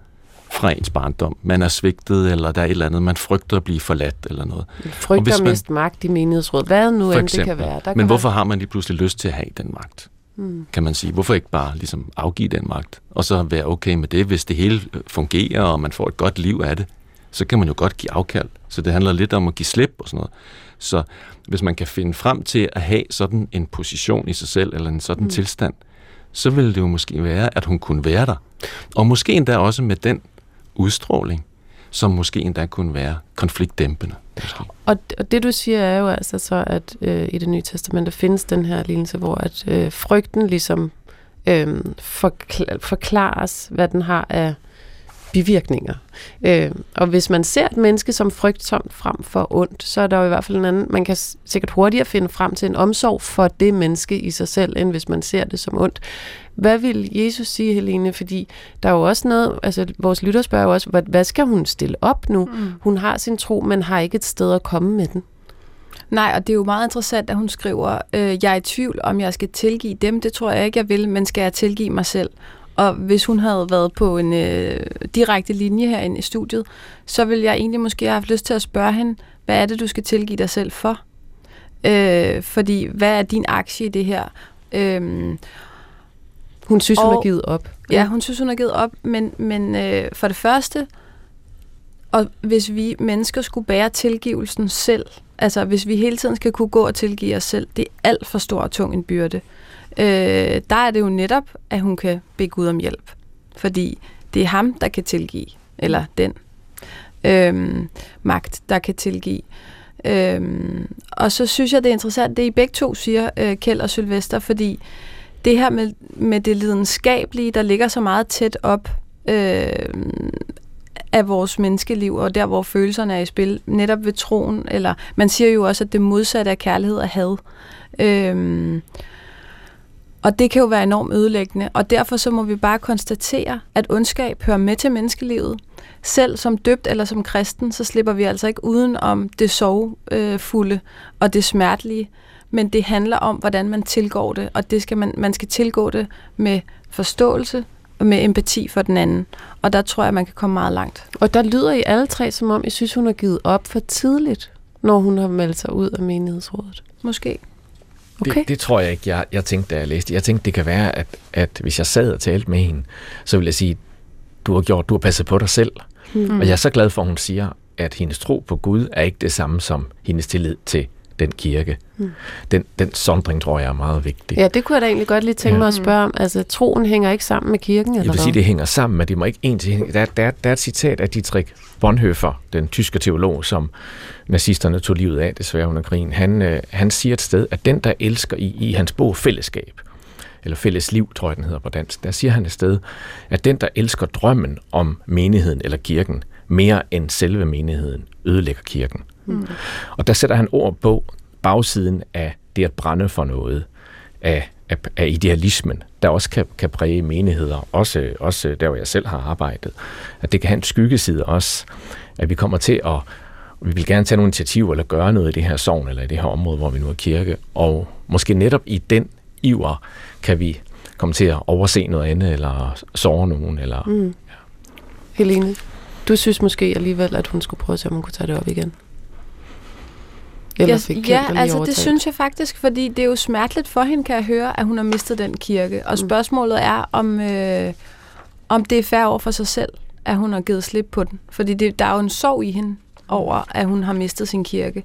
fra ens barndom. Man er svigtet, eller der er et eller andet, man frygter at blive forladt, eller noget. Man frygter at miste magt i menighedsråd. Hvad nu end det kan være. Der Men kan hvorfor være... har man lige pludselig lyst til at have den magt? mm. kan man sige. Hvorfor ikke bare ligesom afgive den magt, og så være okay med det, hvis det hele fungerer, og man får et godt liv af det, så kan man jo godt give afkald. Så det handler lidt om at give slip og sådan noget. Så hvis man kan finde frem til at have sådan en position i sig selv, eller en sådan mm. tilstand, så ville det jo måske være, at hun kunne være der. Og måske endda også med den udstråling, som måske endda kunne være konfliktdæmpende. Måske. Og, og det du siger er jo altså så, at øh, i det nye testamente findes den her lignelse, hvor at øh, frygten ligesom øh, forkl- forklares, hvad den har af bivirkninger. Øh, og hvis man ser et menneske som frygtsomt frem for ondt, så er der jo i hvert fald en anden, man kan sikkert hurtigere finde frem til en omsorg for det menneske i sig selv, end hvis man ser det som ondt. Hvad vil Jesus sige, Helene? Fordi der er jo også noget, altså vores lytter spørger jo også, hvad, hvad skal hun stille op nu? Mm. Hun har sin tro, men har ikke et sted at komme med den. Nej, og det er jo meget interessant, at hun skriver, øh, jeg er i tvivl, om jeg skal tilgive dem. Det tror jeg ikke, jeg vil, men skal jeg tilgive mig selv? Og hvis hun havde været på en øh, direkte linje herinde i studiet, så ville jeg egentlig måske have haft lyst til at spørge hende, hvad er det, du skal tilgive dig selv for? Øh, fordi, hvad er din aktie i det her? Øh, hun synes, og, hun har givet op. Ja, hun synes, hun har givet op, men, men øh, for det første, og hvis vi mennesker skulle bære tilgivelsen selv, altså hvis vi hele tiden skal kunne gå og tilgive os selv, det er alt for stor og tung en byrde. Øh, øh, der er det jo netop, at hun kan bede Gud om hjælp. Fordi det er ham, der kan tilgive, eller den øh, magt, der kan tilgive. Øhm, og så synes jeg, det er interessant, det I begge to siger, øh, Kjeld og Sylvester, fordi det her med, med det lidenskabelige, der ligger så meget tæt op, øh, af vores menneskeliv, og der, hvor følelserne er i spil, netop ved troen, eller man siger jo også, at det modsatte af kærlighed er had. Øhm, og det kan jo være enormt ødelæggende, og derfor så må vi bare konstatere, at ondskab hører med til menneskelivet. Selv som døbt eller som kristen, så slipper vi altså ikke uden om det sorgfulde og det smertelige, men det handler om, hvordan man tilgår det, og det skal man, man skal tilgå det med forståelse og med empati for den anden. Og der tror jeg, man kan komme meget langt. Og der lyder I alle tre, som om I synes, hun har givet op for tidligt, når hun har meldt sig ud af menighedsrådet. Måske. Okay. Det, det tror jeg ikke, jeg, jeg tænkte, da jeg læste. Jeg tænkte, det kan være, at, at hvis jeg sad og talte med hende, så ville jeg sige, du har gjort, du har passet på dig selv. Mm. Og jeg er så glad for, at hun siger, at hendes tro på Gud er ikke det samme som hendes tillid til den kirke. Mm. Den, den sondring tror jeg er meget vigtig. Ja, det kunne jeg da egentlig godt lige tænke ja. mig at spørge om. Altså, troen hænger ikke sammen med kirken, eller Jeg vil sige, det hænger sammen, men det må ikke en til der, der, der er et citat af Dietrich Bonhoeffer, den tyske teolog, som nazisterne tog livet af, desværre under krigen. Han, øh, han siger et sted, at den, der elsker i, i hans bog Fællesskab, eller Fælles Liv, tror jeg, den hedder på dansk, der siger han et sted, at den, der elsker drømmen om menigheden eller kirken, mere end selve menigheden, ødelægger kirken. Mm. Og der sætter han ord på bagsiden af det at brænde for noget, af, af, af idealismen, der også kan, kan præge menigheder, også, også der, hvor jeg selv har arbejdet. At det kan have en skyggeside også, at vi kommer til at vi vil gerne tage nogle initiativer eller gøre noget i det her sovn eller i det her område, hvor vi nu er kirke. Og måske netop i den iver kan vi komme til at overse noget andet, eller såre nogen. Eller, mm. ja. Helene, du synes måske alligevel, at hun skulle prøve at se, om hun kunne tage det op igen? Eller fik ja, altså overtaget. det synes jeg faktisk, fordi det er jo smerteligt for hende, kan jeg høre, at hun har mistet den kirke. Og mm. spørgsmålet er, om, øh, om det er fair over for sig selv, at hun har givet slip på den. Fordi det, der er jo en sorg i hende over, at hun har mistet sin kirke.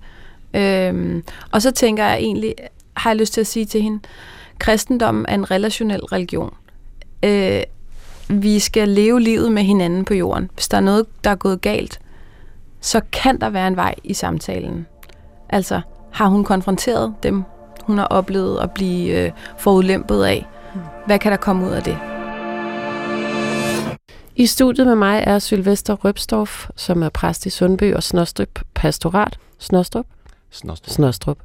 Øhm, og så tænker jeg egentlig, har jeg lyst til at sige til hende, kristendommen er en relationel religion. Øh, vi skal leve livet med hinanden på jorden. Hvis der er noget, der er gået galt, så kan der være en vej i samtalen. Altså, har hun konfronteret dem, hun har oplevet at blive øh, forudlæmpet af? Hvad kan der komme ud af det? I studiet med mig er Sylvester Røbstorff, som er præst i Sundby og Snostrup Pastorat. Snostrup? Snostrup. Snostrup.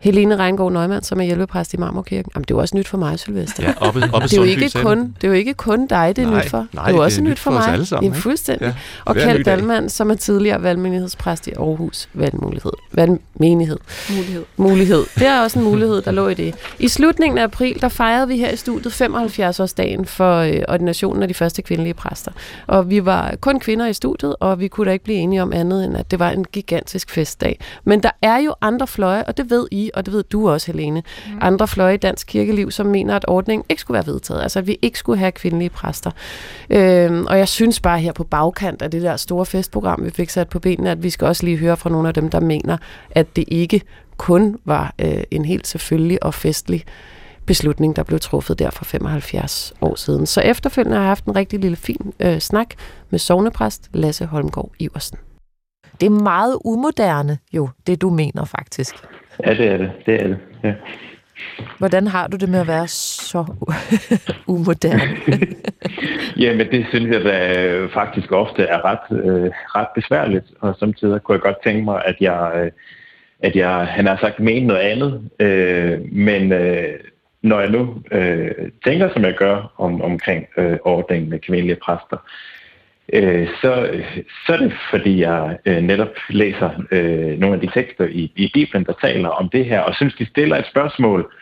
Helene Reingård Neumann, som er hjælpepræst i Marmorkirken. Jamen, det er jo også nyt for mig, Sylvester. Ja, oppe, oppe det, er jo ikke kun, det er jo ikke kun dig, det er nej, nyt for. Nej, det er jo også det er nyt for, for mig. Alle sammen, ja, fuldstændig. Ja, og Kjeld Dalman, som er tidligere valgmenighedspræst i Aarhus Valgmulighed. Valgmenighed. Mulighed. Mulighed. Det er også en mulighed, der lå i det. I slutningen af april, der fejrede vi her i studiet 75-årsdagen for øh, ordinationen af de første kvindelige præster. Og vi var kun kvinder i studiet, og vi kunne da ikke blive enige om andet, end at det var en gigantisk festdag. Men der er jo andre fløje, og det ved I, og det ved du også, Helene, mm. andre fløje i dansk kirkeliv, som mener, at ordningen ikke skulle være vedtaget. Altså, at vi ikke skulle have kvindelige præster. Øhm, og jeg synes bare her på bagkant af det der store festprogram, vi fik sat på benene, at vi skal også lige høre fra nogle af dem, der mener, at det ikke kun var øh, en helt selvfølgelig og festlig beslutning, der blev truffet der for 75 år siden. Så efterfølgende har jeg haft en rigtig lille fin øh, snak med sovnepræst Lasse Holmgaard Iversen. Det er meget umoderne jo, det du mener faktisk. Ja, det er det. Det er det, ja. Hvordan har du det med at være så umoderne? Jamen, det synes jeg da faktisk ofte er ret, øh, ret besværligt, og samtidig kunne jeg godt tænke mig, at jeg, øh, at jeg han har sagt, men noget andet. Øh, men øh, når jeg nu øh, tænker, som jeg gør om, omkring øh, ordningen med kvindelige præster, øh, så, så er det fordi, jeg øh, netop læser øh, nogle af de tekster i, i Bibelen, der taler om det her, og synes, de stiller et spørgsmål,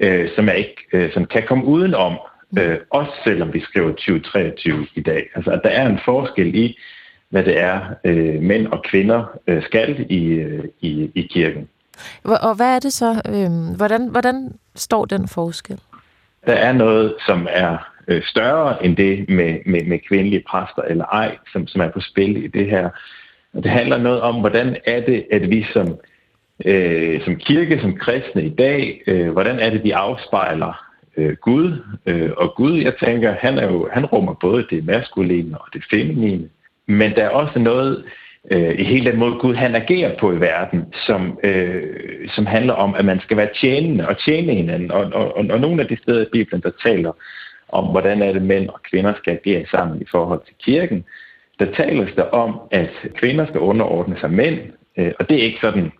øh, som jeg ikke øh, som kan komme udenom, øh, også selvom vi skriver 2023 i dag. Altså, at der er en forskel i, hvad det er, øh, mænd og kvinder øh, skal i, øh, i, i kirken. Og hvad er det så? Øh, hvordan, hvordan står den forskel? Der er noget, som er øh, større end det med, med, med kvindelige præster eller ej, som, som er på spil i det her. Og det handler noget om, hvordan er det, at vi som, øh, som kirke, som kristne i dag, øh, hvordan er det, vi afspejler øh, Gud. Øh, og Gud, jeg tænker, han, er jo, han rummer både det maskuline og det feminine. Men der er også noget øh, i hele den måde, Gud han agerer på i verden, som, øh, som handler om, at man skal være tjenende og tjene hinanden. Og, og, og, og nogle af de steder i Bibelen, der taler om, hvordan er det mænd og kvinder skal agere sammen i forhold til kirken, der tales der om, at kvinder skal underordne sig mænd, øh, og det er ikke sådan,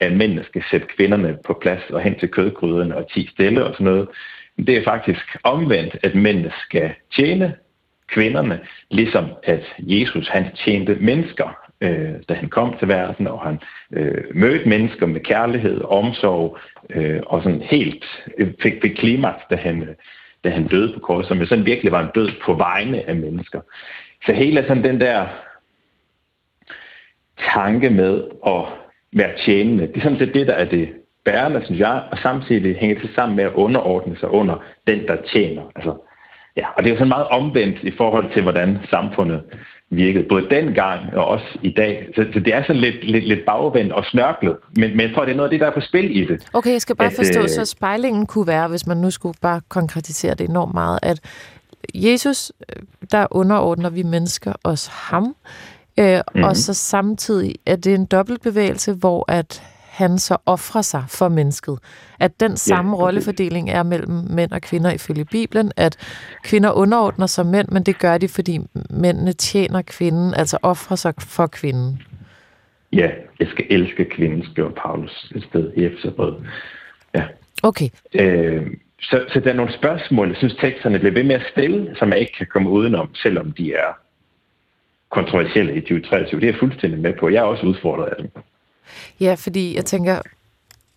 at mændene skal sætte kvinderne på plads og hen til kødgryderne og ti stille og sådan noget. Det er faktisk omvendt, at mændene skal tjene kvinderne, ligesom at Jesus han tjente mennesker, øh, da han kom til verden, og han øh, mødte mennesker med kærlighed, omsorg, øh, og sådan helt øh, fik, fik klimaks, da han, øh, da han døde på korset, som sådan virkelig var en død på vegne af mennesker. Så hele sådan den der tanke med at være tjenende, det er sådan set det, der er det bærende, synes jeg, og samtidig hænger det sammen med at underordne sig under den, der tjener. Altså, ja, og det er jo sådan meget omvendt i forhold til, hvordan samfundet virkede, både dengang og også i dag. Så, så det er sådan lidt, lidt, lidt bagvendt og snørklet, men, men jeg tror, det er noget af det, der er på spil i det. Okay, jeg skal bare at, forstå, øh, så spejlingen kunne være, hvis man nu skulle bare konkretisere det enormt meget, at Jesus, øh, der underordner vi mennesker os ham, øh, mm. og så samtidig er det en dobbeltbevægelse, hvor at han så offrer sig for mennesket. At den samme okay. rollefordeling er mellem mænd og kvinder ifølge Bibelen, at kvinder underordner sig mænd, men det gør de, fordi mændene tjener kvinden, altså offrer sig for kvinden. Ja, jeg skal elske kvinden, skriver Paulus et sted i Efterbrevet. Ja. Okay, Øh, så, så der er nogle spørgsmål, jeg synes teksterne bliver ved med at stille, som jeg ikke kan komme udenom, selvom de er kontroversielle i 2023. Det er jeg fuldstændig med på. Jeg er også udfordret af dem. Ja, fordi jeg tænker,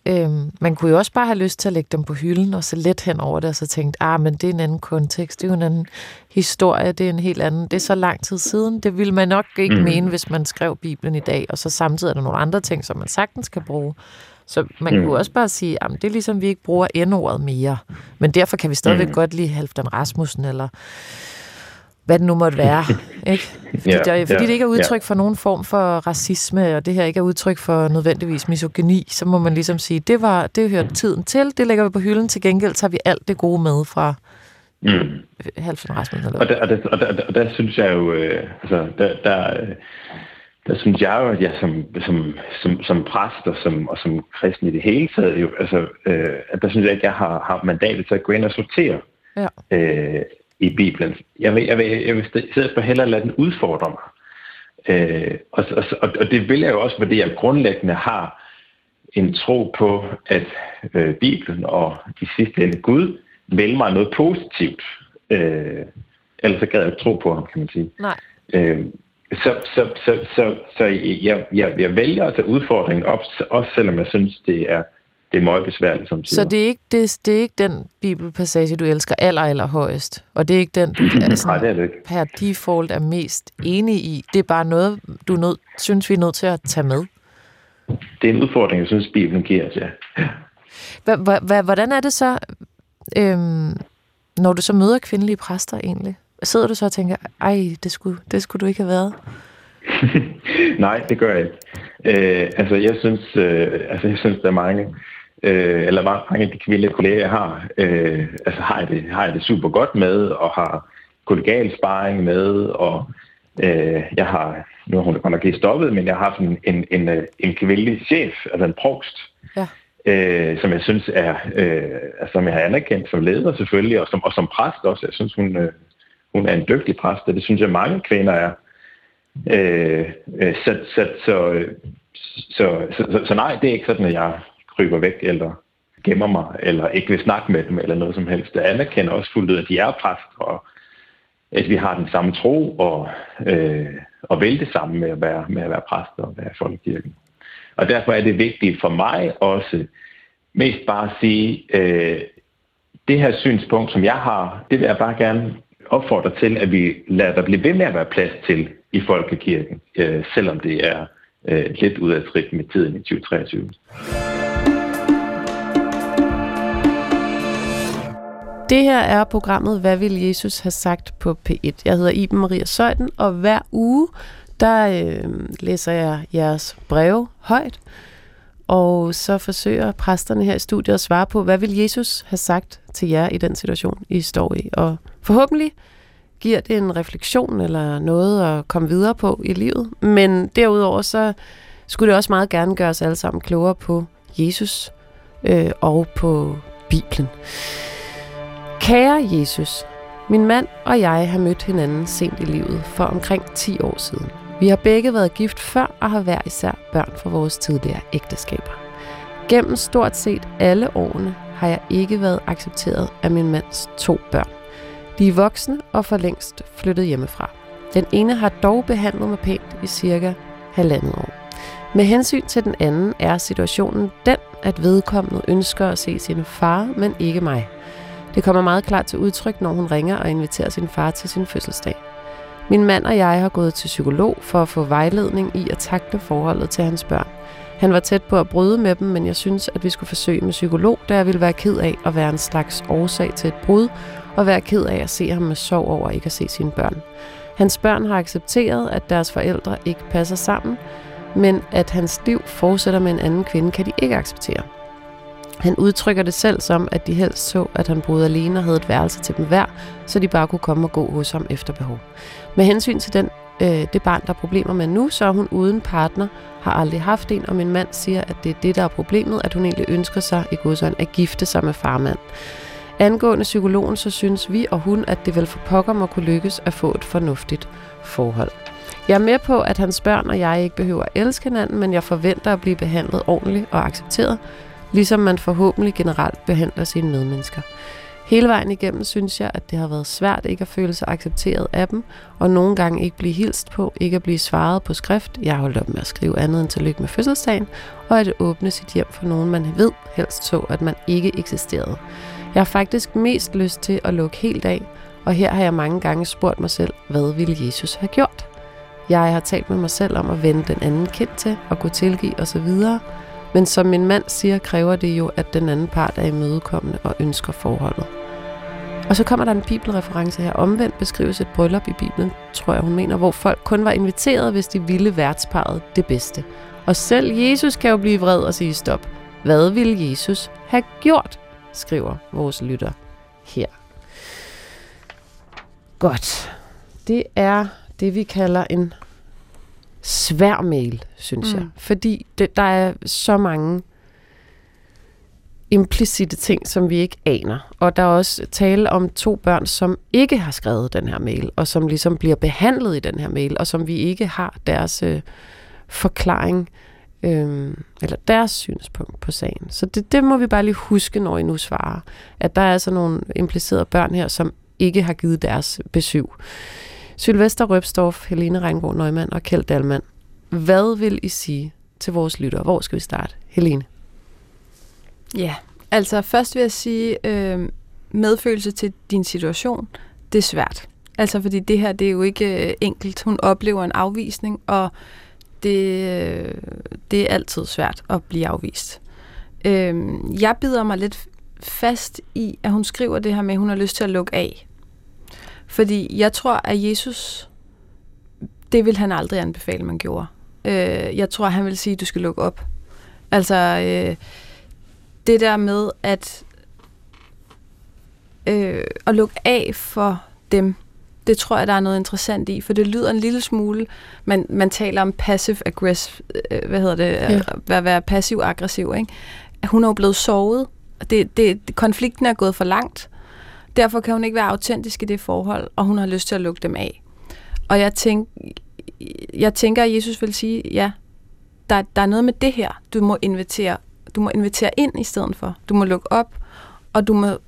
øhm, man kunne jo også bare have lyst til at lægge dem på hylden, og så let hen over det, og så tænkt, ah, men det er en anden kontekst, det er jo en anden historie, det er en helt anden, det er så lang tid siden. Det ville man nok ikke mm. Mene, hvis man skrev Bibelen i dag, og så samtidig er der nogle andre ting, som man sagtens kan bruge. Så man mm. Kunne også bare sige, at det er ligesom, vi ikke bruger N-ordet mere. Men derfor kan vi stadigvæk. Mm. godt lide Halvdan Rasmussen, eller hvad det nu måtte være. ikke? Fordi, Ja, der, fordi ja, det ikke er ja. udtryk for nogen form for racisme, og det her ikke er udtryk for nødvendigvis misogyni, så må man ligesom sige, det var det hørte tiden til, det lægger vi på hylden, til gengæld tager vi alt det gode med fra Mm. Halvdan Rasmussen. Eller Og der, og, der, og, der, og, der, og der synes jeg jo, øh, altså, der, der, der synes jeg jo, at jeg som, som, som, som præst og som, og som kristen i det hele taget, jo, altså, øh, at der synes jeg ikke, jeg har, har mandatet til at gå ind og sortere Ja. øh, i Bibelen. Jeg vil, jeg vil, jeg vil i stedet for hellere lade den udfordre mig. Øh, og, og, og, det vil jeg jo også, fordi jeg grundlæggende har en tro på, at øh, Bibelen og i sidste ende Gud vil mig noget positivt. Øh, ellers så gad jeg ikke tro på ham, kan man sige. Nej. Øh, så, så, så, så, så jeg, jeg, jeg vælger at tage udfordringen op, også selvom jeg synes, det er, det er meget besværligt som Så det er, ikke, det, det er ikke den bibelpassage, du elsker aller, aller højest, og det er ikke den, du er Nej, det er det ikke. per default er mest enig i. Det er bare noget, du nød, synes, vi er nødt til at tage med. Det er en udfordring, jeg synes, Bibelen giver os, ja. Hvordan er det så, øhm, når du så møder kvindelige præster egentlig? Sidder du så og tænker, ej, det skulle, det skulle du ikke have været? Nej, det gør jeg ikke. Øh, altså, jeg synes, øh, altså, jeg synes, der er mange, øh, eller mange af de kvindelige kolleger, har, øh, altså, har jeg, det, har jeg det super godt med, og har kollegial sparring med, og øh, jeg har, nu har hun godt nok lige stoppet, men jeg har haft en, en, en, øh, en kvindelig chef, altså en provst, Ja. øh, som jeg synes er, øh, altså, som jeg har anerkendt som leder selvfølgelig, og som, og som præst også. Jeg synes, hun, øh, hun er en dygtig præst, og det synes jeg mange kvinder er. Øh, øh, så, så, så, øh, så, så, så, så nej, det er ikke sådan, at jeg kryber væk, eller gemmer mig, eller ikke vil snakke med dem, eller noget som helst. Jeg anerkender også fuldt ud, at de er præst, og at vi har den samme tro, og, øh, og vil det samme med at være, med at være præst og være folkekirken. Og derfor er det vigtigt for mig også, mest bare at sige, øh, det her synspunkt, som jeg har, det vil jeg bare gerne opfordre til, at vi lader der blive ved med at være plads til i folkekirken, øh, selvom det er øh, lidt ud af trit med tiden i 2023. Det her er programmet Hvad vil Jesus have sagt på P1? Jeg hedder Iben Maria Søjden, og hver uge, der øh, læser jeg jeres breve højt, og så forsøger præsterne her i studiet at svare på, hvad vil Jesus have sagt til jer i den situation, I står i. Og forhåbentlig giver det en refleksion eller noget at komme videre på i livet. Men derudover så skulle det også meget gerne gøre os alle sammen klogere på Jesus øh, og på Bibelen. Kære Jesus, Min mand og jeg har mødt hinanden sent i livet for omkring 10 år siden. Vi har begge været gift før og har hver især børn fra vores tidligere ægteskaber. Gennem stort set alle årene har jeg ikke været accepteret af min mands to børn. De er voksne og for længst flyttet hjemmefra. Den ene har dog behandlet mig pænt i cirka halvandet år. Med hensyn til den anden er situationen den, at vedkommende ønsker at se sin far, men ikke mig. Det kommer meget klart til udtryk, når hun ringer og inviterer sin far til sin fødselsdag. Min mand og jeg har gået til psykolog for at få vejledning i at takle forholdet til hans børn. Han var tæt på at bryde med dem, men jeg synes, at vi skulle forsøge med psykolog, da jeg ville være ked af at være en slags årsag til et brud, og være ked af at se ham med sorg over ikke at se sine børn. Hans børn har accepteret, at deres forældre ikke passer sammen, men at hans liv fortsætter med en anden kvinde, kan de ikke acceptere. Han udtrykker det selv som, at de helst så, at han boede alene og havde et værelse til dem hver, så de bare kunne komme og gå hos ham efter behov. Med hensyn til den, øh, det barn, der er problemer med nu, så er hun uden partner, har aldrig haft en, og min mand siger, at det er det, der er problemet, at hun egentlig ønsker sig i godsøjne at gifte sig med farmand. Angående psykologen, så synes vi og hun, at det vel for pokker må kunne lykkes at få et fornuftigt forhold. Jeg er med på, at hans børn og jeg ikke behøver at elske hinanden, men jeg forventer at blive behandlet ordentligt og accepteret, ligesom man forhåbentlig generelt behandler sine medmennesker. Hele vejen igennem synes jeg, at det har været svært ikke at føle sig accepteret af dem, og nogle gange ikke blive hilst på, ikke at blive svaret på skrift. Jeg har holdt op med at skrive andet end tillykke med fødselsdagen, og at åbne sit hjem for nogen, man ved helst så, at man ikke eksisterede. Jeg har faktisk mest lyst til at lukke helt af, og her har jeg mange gange spurgt mig selv, hvad ville Jesus have gjort? Jeg har talt med mig selv om at vende den anden kendt til og gå tilgive osv., men som min mand siger, kræver det jo, at den anden part er imødekommende og ønsker forholdet. Og så kommer der en bibelreference her. Omvendt beskrives et bryllup i Bibelen, tror jeg hun mener, hvor folk kun var inviteret, hvis de ville værtsparet det bedste. Og selv Jesus kan jo blive vred og sige stop. Hvad ville Jesus have gjort, skriver vores lytter her. Godt. Det er det, vi kalder en svær mail, synes mm. jeg. Fordi det, der er så mange implicite ting, som vi ikke aner. Og der er også tale om to børn, som ikke har skrevet den her mail, og som ligesom bliver behandlet i den her mail, og som vi ikke har deres øh, forklaring øh, eller deres synspunkt på sagen. Så det, det må vi bare lige huske, når I nu svarer, at der er altså nogle implicerede børn her, som ikke har givet deres besøg. Sylvester Røbstorff, Helene Reingård Neumann og Kjeld Dalman. Hvad vil I sige til vores lyttere? Hvor skal vi starte? Helene? Ja, altså først vil jeg sige, øh, medfølelse til din situation, det er svært. Altså fordi det her, det er jo ikke øh, enkelt. Hun oplever en afvisning, og det, øh, det er altid svært at blive afvist. Øh, jeg bider mig lidt fast i, at hun skriver det her med, at hun har lyst til at lukke af. Fordi jeg tror, at Jesus, det vil han aldrig anbefale, man gjorde. Øh, jeg tror, han vil sige, at du skal lukke op. Altså, øh, det der med at, øh, at lukke af for dem, det tror jeg, der er noget interessant i, for det lyder en lille smule, man, man taler om passive aggressive, øh, hvad hedder det, ja. at være passiv-aggressiv, ikke? Hun er jo blevet sovet, det, det, konflikten er gået for langt, Derfor kan hun ikke være autentisk i det forhold, og hun har lyst til at lukke dem af. Og jeg, tænk, jeg tænker, at Jesus vil sige, ja, der, der er noget med det her, du må invitere du må invitere ind i stedet for. Du må lukke op, og du må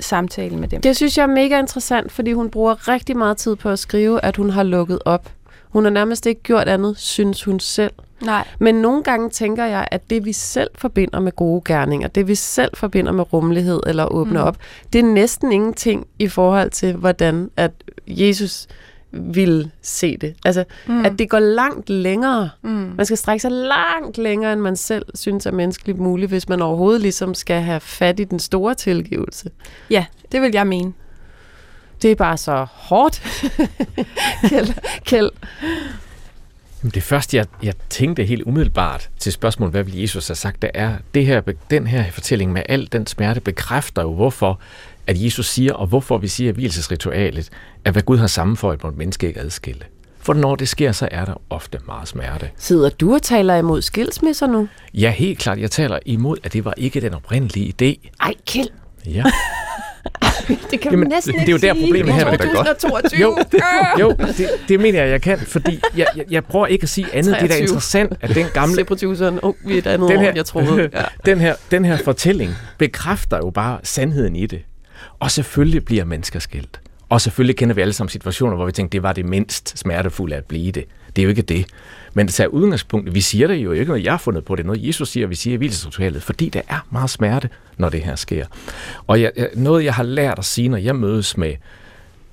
samtale med dem. Det synes jeg er mega interessant, fordi hun bruger rigtig meget tid på at skrive, at hun har lukket op. Hun har nærmest ikke gjort andet, synes hun selv. Nej. Men nogle gange tænker jeg, at det vi selv forbinder med gode gerninger, det vi selv forbinder med rummelighed eller åbne mm. op, det er næsten ingenting i forhold til, hvordan at Jesus vil se det. Altså, mm. at det går langt længere. Mm. Man skal strække sig langt længere, end man selv synes er menneskeligt muligt, hvis man overhovedet ligesom skal have fat i den store tilgivelse. Ja, det vil jeg mene. Det er bare så hårdt, Kjeld. Kjeld. Det første, jeg, jeg tænkte helt umiddelbart til spørgsmålet, hvad vil Jesus have sagt, det er, det her, den her fortælling med al den smerte bekræfter jo, hvorfor at Jesus siger, og hvorfor vi siger, at hvilesesritualet, at hvad Gud har sammenføjet, må et menneske ikke adskille. For når det sker, så er der ofte meget smerte. Sidder du og taler imod skilsmisser nu? Ja, helt klart. Jeg taler imod, at det var ikke den oprindelige idé. Ej, Kjeld. Ja. det kan Jamen, man næsten det ikke er jo der problemet her, det er godt. 2022. Jo, jo det, det mener jeg, jeg kan, fordi jeg, jeg, jeg prøver ikke at sige andet. Det er da 23. interessant, at den gamle Se produceren, oh, vi er et andet Den år, her- end jeg troede. Ja. den her, den her fortælling bekræfter jo bare sandheden i det. Og selvfølgelig bliver mennesker skilt. Og selvfølgelig kender vi alle sammen situationer, hvor vi tænker, det var det mindst smertefulde at blive det. Det er jo ikke det. Men det tager udgangspunkt, vi siger det jo ikke noget, jeg har fundet på, det er noget, Jesus siger, vi siger i hvilesritualet, fordi der er meget smerte, når det her sker. Og jeg, noget, jeg har lært at sige, når jeg mødes med,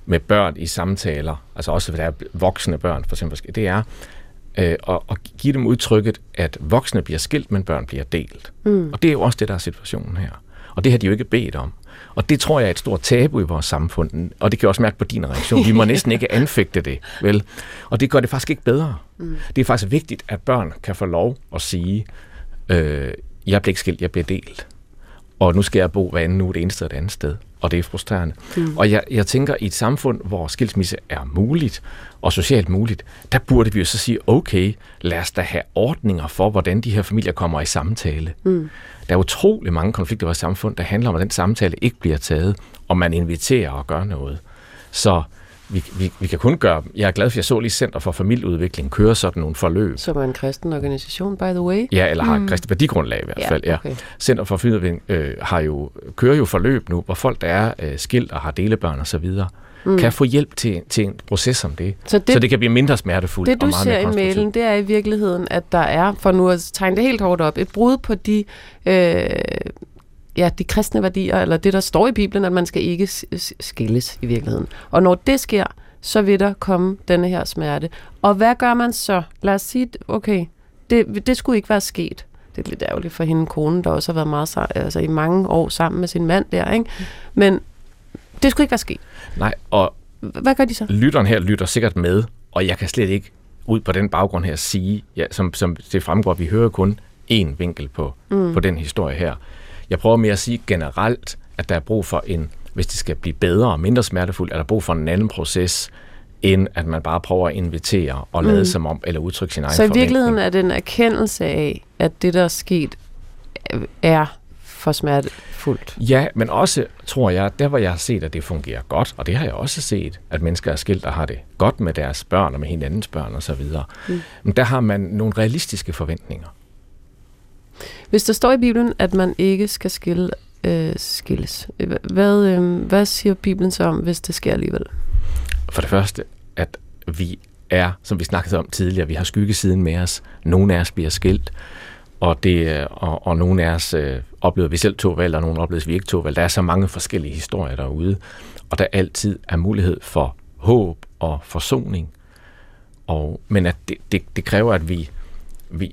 med børn i samtaler, altså også der er voksne børn, for eksempel, det er øh, at, at give dem udtrykket, at voksne bliver skilt, men børn bliver delt. Mm. Og det er jo også det, der er situationen her. Og det har de jo ikke bedt om. Og det tror jeg er et stort tabu i vores samfund, og det kan jeg også mærke på din reaktion. Vi må næsten ikke anfægte det, vel? Og det gør det faktisk ikke bedre. Mm. Det er faktisk vigtigt, at børn kan få lov at sige, øh, jeg bliver ikke skilt, jeg bliver delt. Og nu skal jeg bo hver anden uge det ene sted og det andet sted. Og det er frustrerende. Mm. Og jeg, jeg tænker, i et samfund, hvor skilsmisse er muligt, og socialt muligt, der burde vi jo så sige, okay, lad os da have ordninger for, hvordan de her familier kommer i samtale. Mm. Der er utrolig mange konflikter i vores samfund, der handler om, at den samtale ikke bliver taget, og man inviterer og gør noget. Så vi, vi, vi kan kun gøre, jeg er glad for, at jeg så lige Center for Familieudvikling køre sådan nogle forløb. Som er en kristen organisation, by the way. Ja, eller har et kristent værdigrundlag i hvert Ja, fald. Ja. okay. Center for Familieudvikling øh, har jo, kører jo forløb nu, hvor folk, der er øh, skilt og har delebørn og så videre, mm. kan få hjælp til, til en proces som det. Så det, så det kan blive mindre smertefuldt det og du meget ser i mailen, det er i virkeligheden, at der er, for nu at tegne det helt hårdt op, et brud på de, øh, ja, de kristne værdier, eller det, der står i Bibelen, at man skal ikke skilles i virkeligheden. Og når det sker, så vil der komme denne her smerte. Og hvad gør man så? Lad os sige, okay, det, det skulle ikke være sket. Det er lidt ærgerligt for hende, konen, der også har været meget altså, i mange år sammen med sin mand der, ikke? Men det skulle ikke være sket. Nej, og Hvad gør de så? lytteren her lytter sikkert med, og jeg kan slet ikke ud på den baggrund her sige, ja, som, som det fremgår, vi hører kun én vinkel på, mm. på den historie her. Jeg prøver mere at sige generelt, at der er brug for en, hvis det skal blive bedre og mindre smertefuldt, er der brug for en anden proces, end at man bare prøver at invitere og lade mm. som om, eller udtrykke sin egen Så i virkeligheden er det en erkendelse af, at det, der er sket, er for smertefuldt. Ja, men også, tror jeg, der hvor jeg har set, at det fungerer godt, og det har jeg også set, at mennesker er skilt og har det godt med deres børn og med hinandens børn osv., mm. men der har man nogle realistiske forventninger. Hvis der står i Bibelen, at man ikke skal skille, øh, skilles, øh, hvad, øh, hvad siger Bibelen så om, hvis det sker alligevel? For det første, at vi er, som vi snakkede om tidligere, vi har skyggesiden med os. Nogle af os bliver skilt, og, det, øh, og, og nogle af os øh, oplever vi selv to valg, og nogle oplever vi ikke to valg. Der er så mange forskellige historier derude, og der altid er mulighed for håb og forsoning. Og, men at det, det, det kræver, at vi,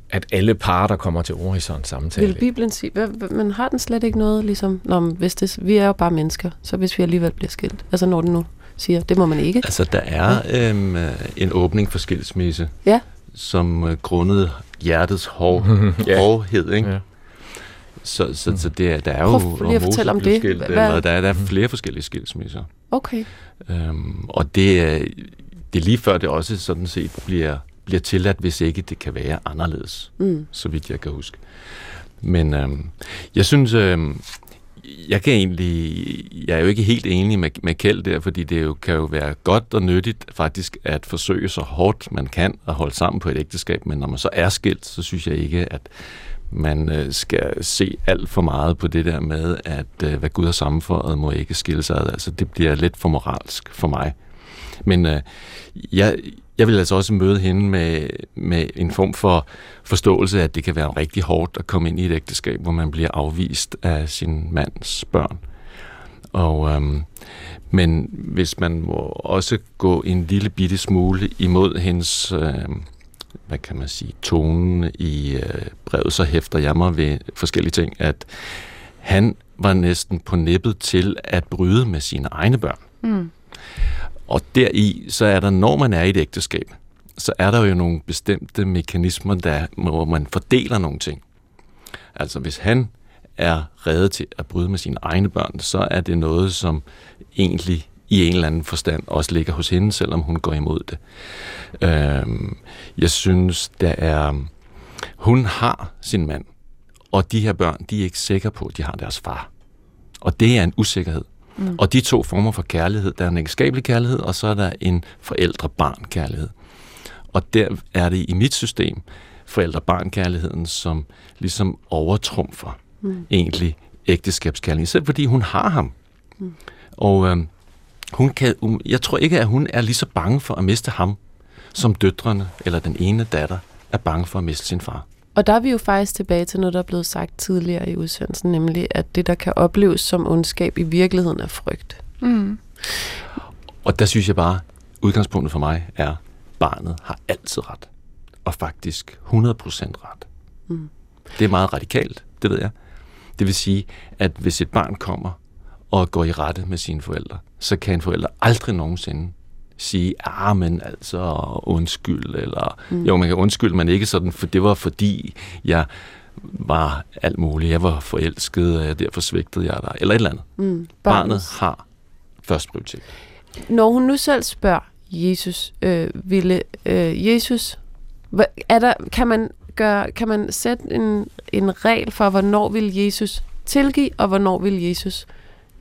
at alle parter kommer til ord i sådan en samtale. Vil Bibelen sige, hvad, men har den slet ikke noget, ligesom, Nå, hvis det, vi er jo bare mennesker, så hvis vi alligevel bliver skilt, altså når den nu siger, det må man ikke. Altså, der er øhm, øh, en åbning for skilsmisse, Ja, som øh, grundet hjertets hår, Ja. hårdhed, ikke? Ja. Så, så, så det er, der er jo... Prøv lige og at fortælle om det. Skilt, eller, der, er, der er flere forskellige skilsmisser. okay. Øhm, og det er, det er lige før, det også sådan set bliver, bliver tilladt, hvis ikke det kan være anderledes, Mm. så vidt jeg kan huske. Men øhm, jeg synes, øhm, jeg kan egentlig, jeg er jo ikke helt enig med, med Kjeld der, fordi det jo, kan jo være godt og nyttigt faktisk at forsøge så hårdt man kan at holde sammen på et ægteskab, men når man så er skilt, så synes jeg ikke, at man øh, skal se alt for meget på det der med, at øh, hvad Gud har sammenføjet, må ikke skille sig ad. Altså, det bliver lidt for moralsk for mig. Men øh, jeg, jeg vil altså også møde hende med, med en form for forståelse af, at det kan være rigtig hårdt at komme ind i et ægteskab, hvor man bliver afvist af sin mands børn. Og, øhm, men hvis man må også gå en lille bitte smule imod hendes, øh, hvad kan man sige, tone i øh, brevet, så hæfter jeg mig ved forskellige ting, at han var næsten på nippet til at bryde med sine egne børn. Mm. Og deri, så er der, når man er i et ægteskab, så er der jo nogle bestemte mekanismer, der, hvor man fordeler nogle ting. Altså hvis han er reddet til at bryde med sine egne børn, så er det noget, som egentlig i en eller anden forstand også ligger hos hende, selvom hun går imod det. Øhm, jeg synes, der er... Hun har sin mand, og de her børn, de er ikke sikre på, at de har deres far. Og det er en usikkerhed. Mm. Og de to former for kærlighed, der er en ægteskabelig kærlighed, og så er der en forældre-barn-kærlighed. Og der er det i mit system forældre-barn-kærligheden, som ligesom overtrumfer mm. egentlig ægteskabskærlighed, selv fordi hun har ham. Mm. Og øh, hun kan, jeg tror ikke, at hun er lige så bange for at miste ham, som døtrene eller den ene datter er bange for at miste sin far. Og der er vi jo faktisk tilbage til noget, der er blevet sagt tidligere i udsendelsen, nemlig at det, der kan opleves som ondskab, i virkeligheden er frygt. Mm. Og der synes jeg bare, udgangspunktet for mig er, barnet har altid ret. Og faktisk 100% ret. Mm. Det er meget radikalt, det ved jeg. Det vil sige, at hvis et barn kommer og går i rette med sine forældre, så kan en forælder aldrig nogensinde sige, ah, men altså undskyld, eller mm. jo, man kan undskylde, men ikke sådan, for det var fordi, jeg var alt muligt, jeg var forelsket, og derfor svigtede jeg dig, eller et eller andet. Mm. Barnet har først prioritet. Når hun nu selv spørger Jesus, øh, ville øh, Jesus, er der, kan man gøre, kan man sætte en, en regel for, hvornår vil Jesus tilgive, og hvornår vil Jesus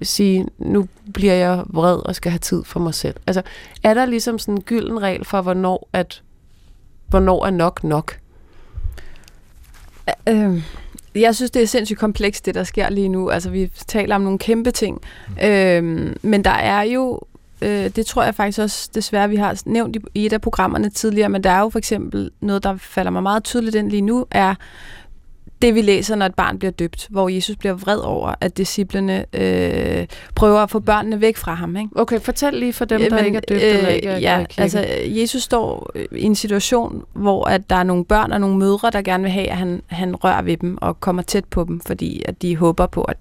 sige, nu bliver jeg vred og skal have tid for mig selv. Altså, er der ligesom sådan en gylden regel for, hvornår, at, hvornår er nok nok? Øh, jeg synes, det er sindssygt komplekst, det der sker lige nu. Altså, vi taler om nogle kæmpe ting. Øh, men der er jo øh, det tror jeg faktisk også desværre, vi har nævnt i, i et af programmerne tidligere, men der er jo for eksempel noget, der falder mig meget tydeligt ind lige nu, er det, vi læser, når et barn bliver døbt, hvor Jesus bliver vred over, at disciplene øh, prøver at få børnene væk fra ham. Ikke? Okay, fortæl lige for dem, der Men, ikke er døbt øh, eller ikke er Ja, altså Jesus står i en situation, hvor at der er nogle børn og nogle mødre, der gerne vil have, at han, han rører ved dem og kommer tæt på dem, fordi at de håber på, at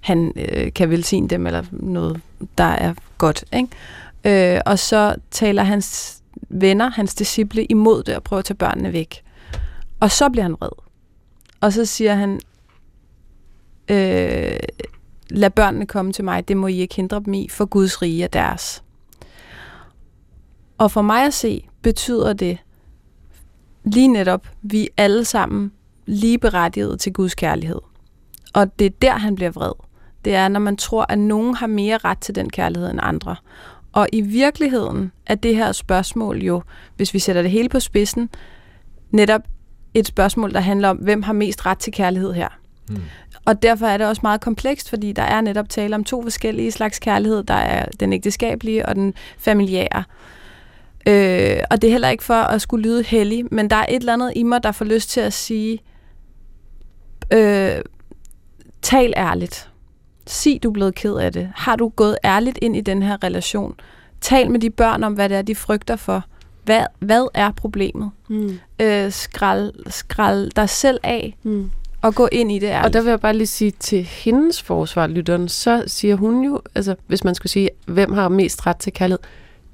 han øh, kan velsigne dem, eller noget, der er godt. Ikke? Øh, og så taler hans venner, hans disciple, imod det og prøver at tage børnene væk. Og så bliver han vred. Og så siger han, øh, lad børnene komme til mig, det må I ikke hindre dem i, for Guds rige er deres. Og for mig at se, betyder det lige netop, vi alle sammen lige berettiget til Guds kærlighed. Og det er der, han bliver vred. Det er, når man tror, at nogen har mere ret til den kærlighed end andre. Og i virkeligheden er det her spørgsmål jo, hvis vi sætter det hele på spidsen, netop et spørgsmål, der handler om, hvem har mest ret til kærlighed her. Mm. Og derfor er det også meget komplekst, fordi der er netop tale om to forskellige slags kærlighed. Der er den ægteskabelige og den familiære. Øh, og det er heller ikke for at skulle lyde hellig, men der er et eller andet i mig, der får lyst til at sige, øh, tal ærligt. Sig, du er blevet ked af det. Har du gået ærligt ind i den her relation? Tal med de børn om, hvad det er, de frygter for hvad, hvad er problemet? Mm. Øh, skrald, skrald dig selv af, mm. og gå ind i det ærligt. Og der vil jeg bare lige sige til hendes forsvar, lytteren, så siger hun jo, altså hvis man skulle sige, hvem har mest ret til kærlighed,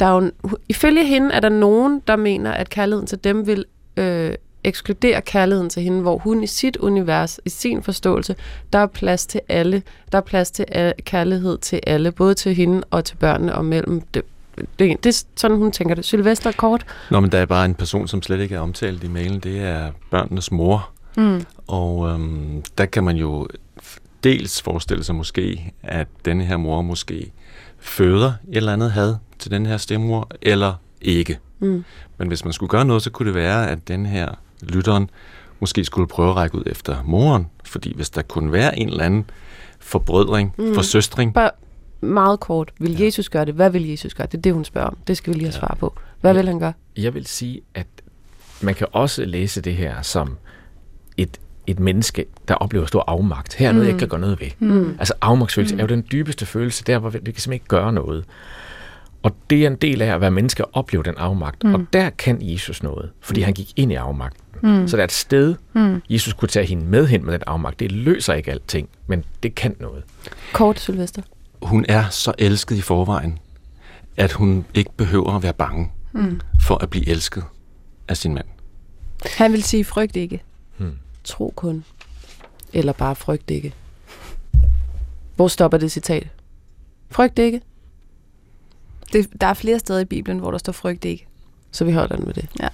der er jo, ifølge hende er der nogen, der mener, at kærligheden til dem vil øh, ekskludere kærligheden til hende, hvor hun i sit univers, i sin forståelse, der er plads til alle. Der er plads til kærlighed til alle, både til hende og til børnene og mellem dem det, det er sådan, hun tænker det. Sylvester kort? Nå, men der er bare en person, som slet ikke er omtalt i mailen. Det er børnenes mor. Mm. Og øhm, der kan man jo dels forestille sig måske, at denne her mor måske føder et eller andet had til den her stemmor, eller ikke. Mm. Men hvis man skulle gøre noget, så kunne det være, at den her lytteren måske skulle prøve at række ud efter moren, fordi hvis der kunne være en eller anden forbrødring, mm. forsøstring, Bare meget kort, vil ja. Jesus gøre det? Hvad vil Jesus gøre? Det er det, hun spørger om. Det skal vi lige have svar på. Hvad ja. vil han gøre? Jeg vil sige, at man kan også læse det her som et, et menneske, der oplever stor afmagt. Her er noget, mm. jeg ikke kan gøre noget ved. Mm. Altså afmagtsfølelse mm. er jo den dybeste følelse, der hvor vi, vi kan simpelthen ikke gøre noget. Og det er en del af at være menneske og opleve den afmagt. Mm. Og der kan Jesus noget, fordi mm. han gik ind i afmagten. Mm. Så der er et sted, mm. Jesus kunne tage hende med hen med den afmagt. Det løser ikke alting, men det kan noget. Kort, Sylvester hun er så elsket i forvejen, at hun ikke behøver at være bange mm. for at blive elsket af sin mand. Han vil sige, frygt ikke. Hmm. Tro kun. Eller bare frygt ikke. Hvor stopper det citat? Frygt ikke. Det, der er flere steder i Bibelen, hvor der står frygt ikke. Så vi holder den med det. Ja.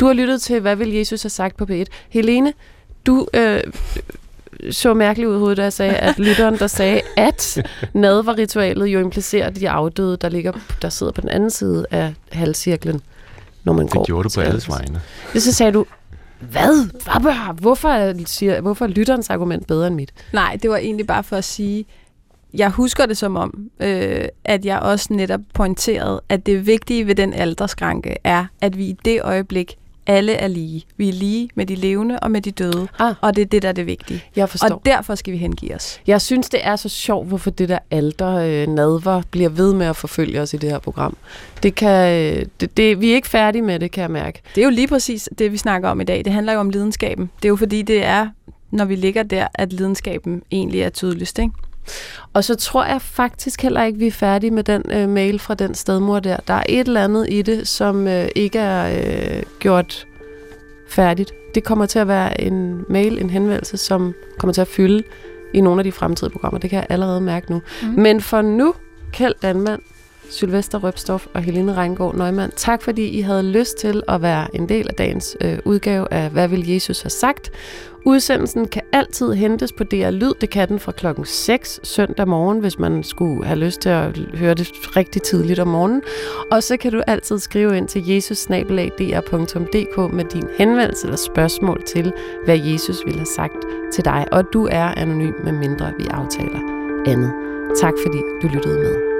Du har lyttet til, hvad vil Jesus have sagt på P1. Helene, du øh, så mærkeligt ud i hovedet, da jeg sagde, at lytteren, der sagde, at nadver-ritualet jo implicerer de afdøde, der, ligger, der sidder på den anden side af halvcirklen, når man Det går. gjorde du på alles vegne. Det så sagde du, hvad? Hvad? Hvorfor er, siger, hvorfor er lytterens argument bedre end mit? Nej, det var egentlig bare for at sige, jeg husker det som om, øh, at jeg også netop pointerede, at det vigtige ved den aldersgrænke er, at vi i det øjeblik alle er lige. Vi er lige med de levende og med de døde, Ah. og det er det, der er det vigtige. Jeg forstår. Og derfor skal vi hengive os. Jeg synes, det er så sjovt, hvorfor det der alder øh, nadver bliver ved med at forfølge os i det her program. Det kan, øh, det, det, vi er ikke færdige med det, kan jeg mærke. Det er jo lige præcis det, vi snakker om i dag. Det handler jo om lidenskaben. Det er jo fordi, det er, når vi ligger der, at lidenskaben egentlig er tydeligst. Ikke? Og så tror jeg faktisk heller ikke, vi er færdige med den øh, mail fra den stedmor der. Der er et eller andet i det, som øh, ikke er øh, gjort færdigt. Det kommer til at være en mail, en henvendelse, som kommer til at fylde i nogle af de fremtidige programmer. Det kan jeg allerede mærke nu. Mm. Men for nu, Kjeld Danmand, Sylvester Røbstof og Helene Reingård Nøgman, tak fordi I havde lyst til at være en del af dagens øh, udgave af Hvad vil Jesus have sagt? Udsendelsen kan altid hentes på DR Lyd. Det kan den fra klokken 6 søndag morgen, hvis man skulle have lyst til at høre det rigtig tidligt om morgenen. Og så kan du altid skrive ind til jesusnabelagdr.dk med din henvendelse eller spørgsmål til, hvad Jesus ville have sagt til dig. Og du er anonym, med mindre vi aftaler andet. Tak fordi du lyttede med.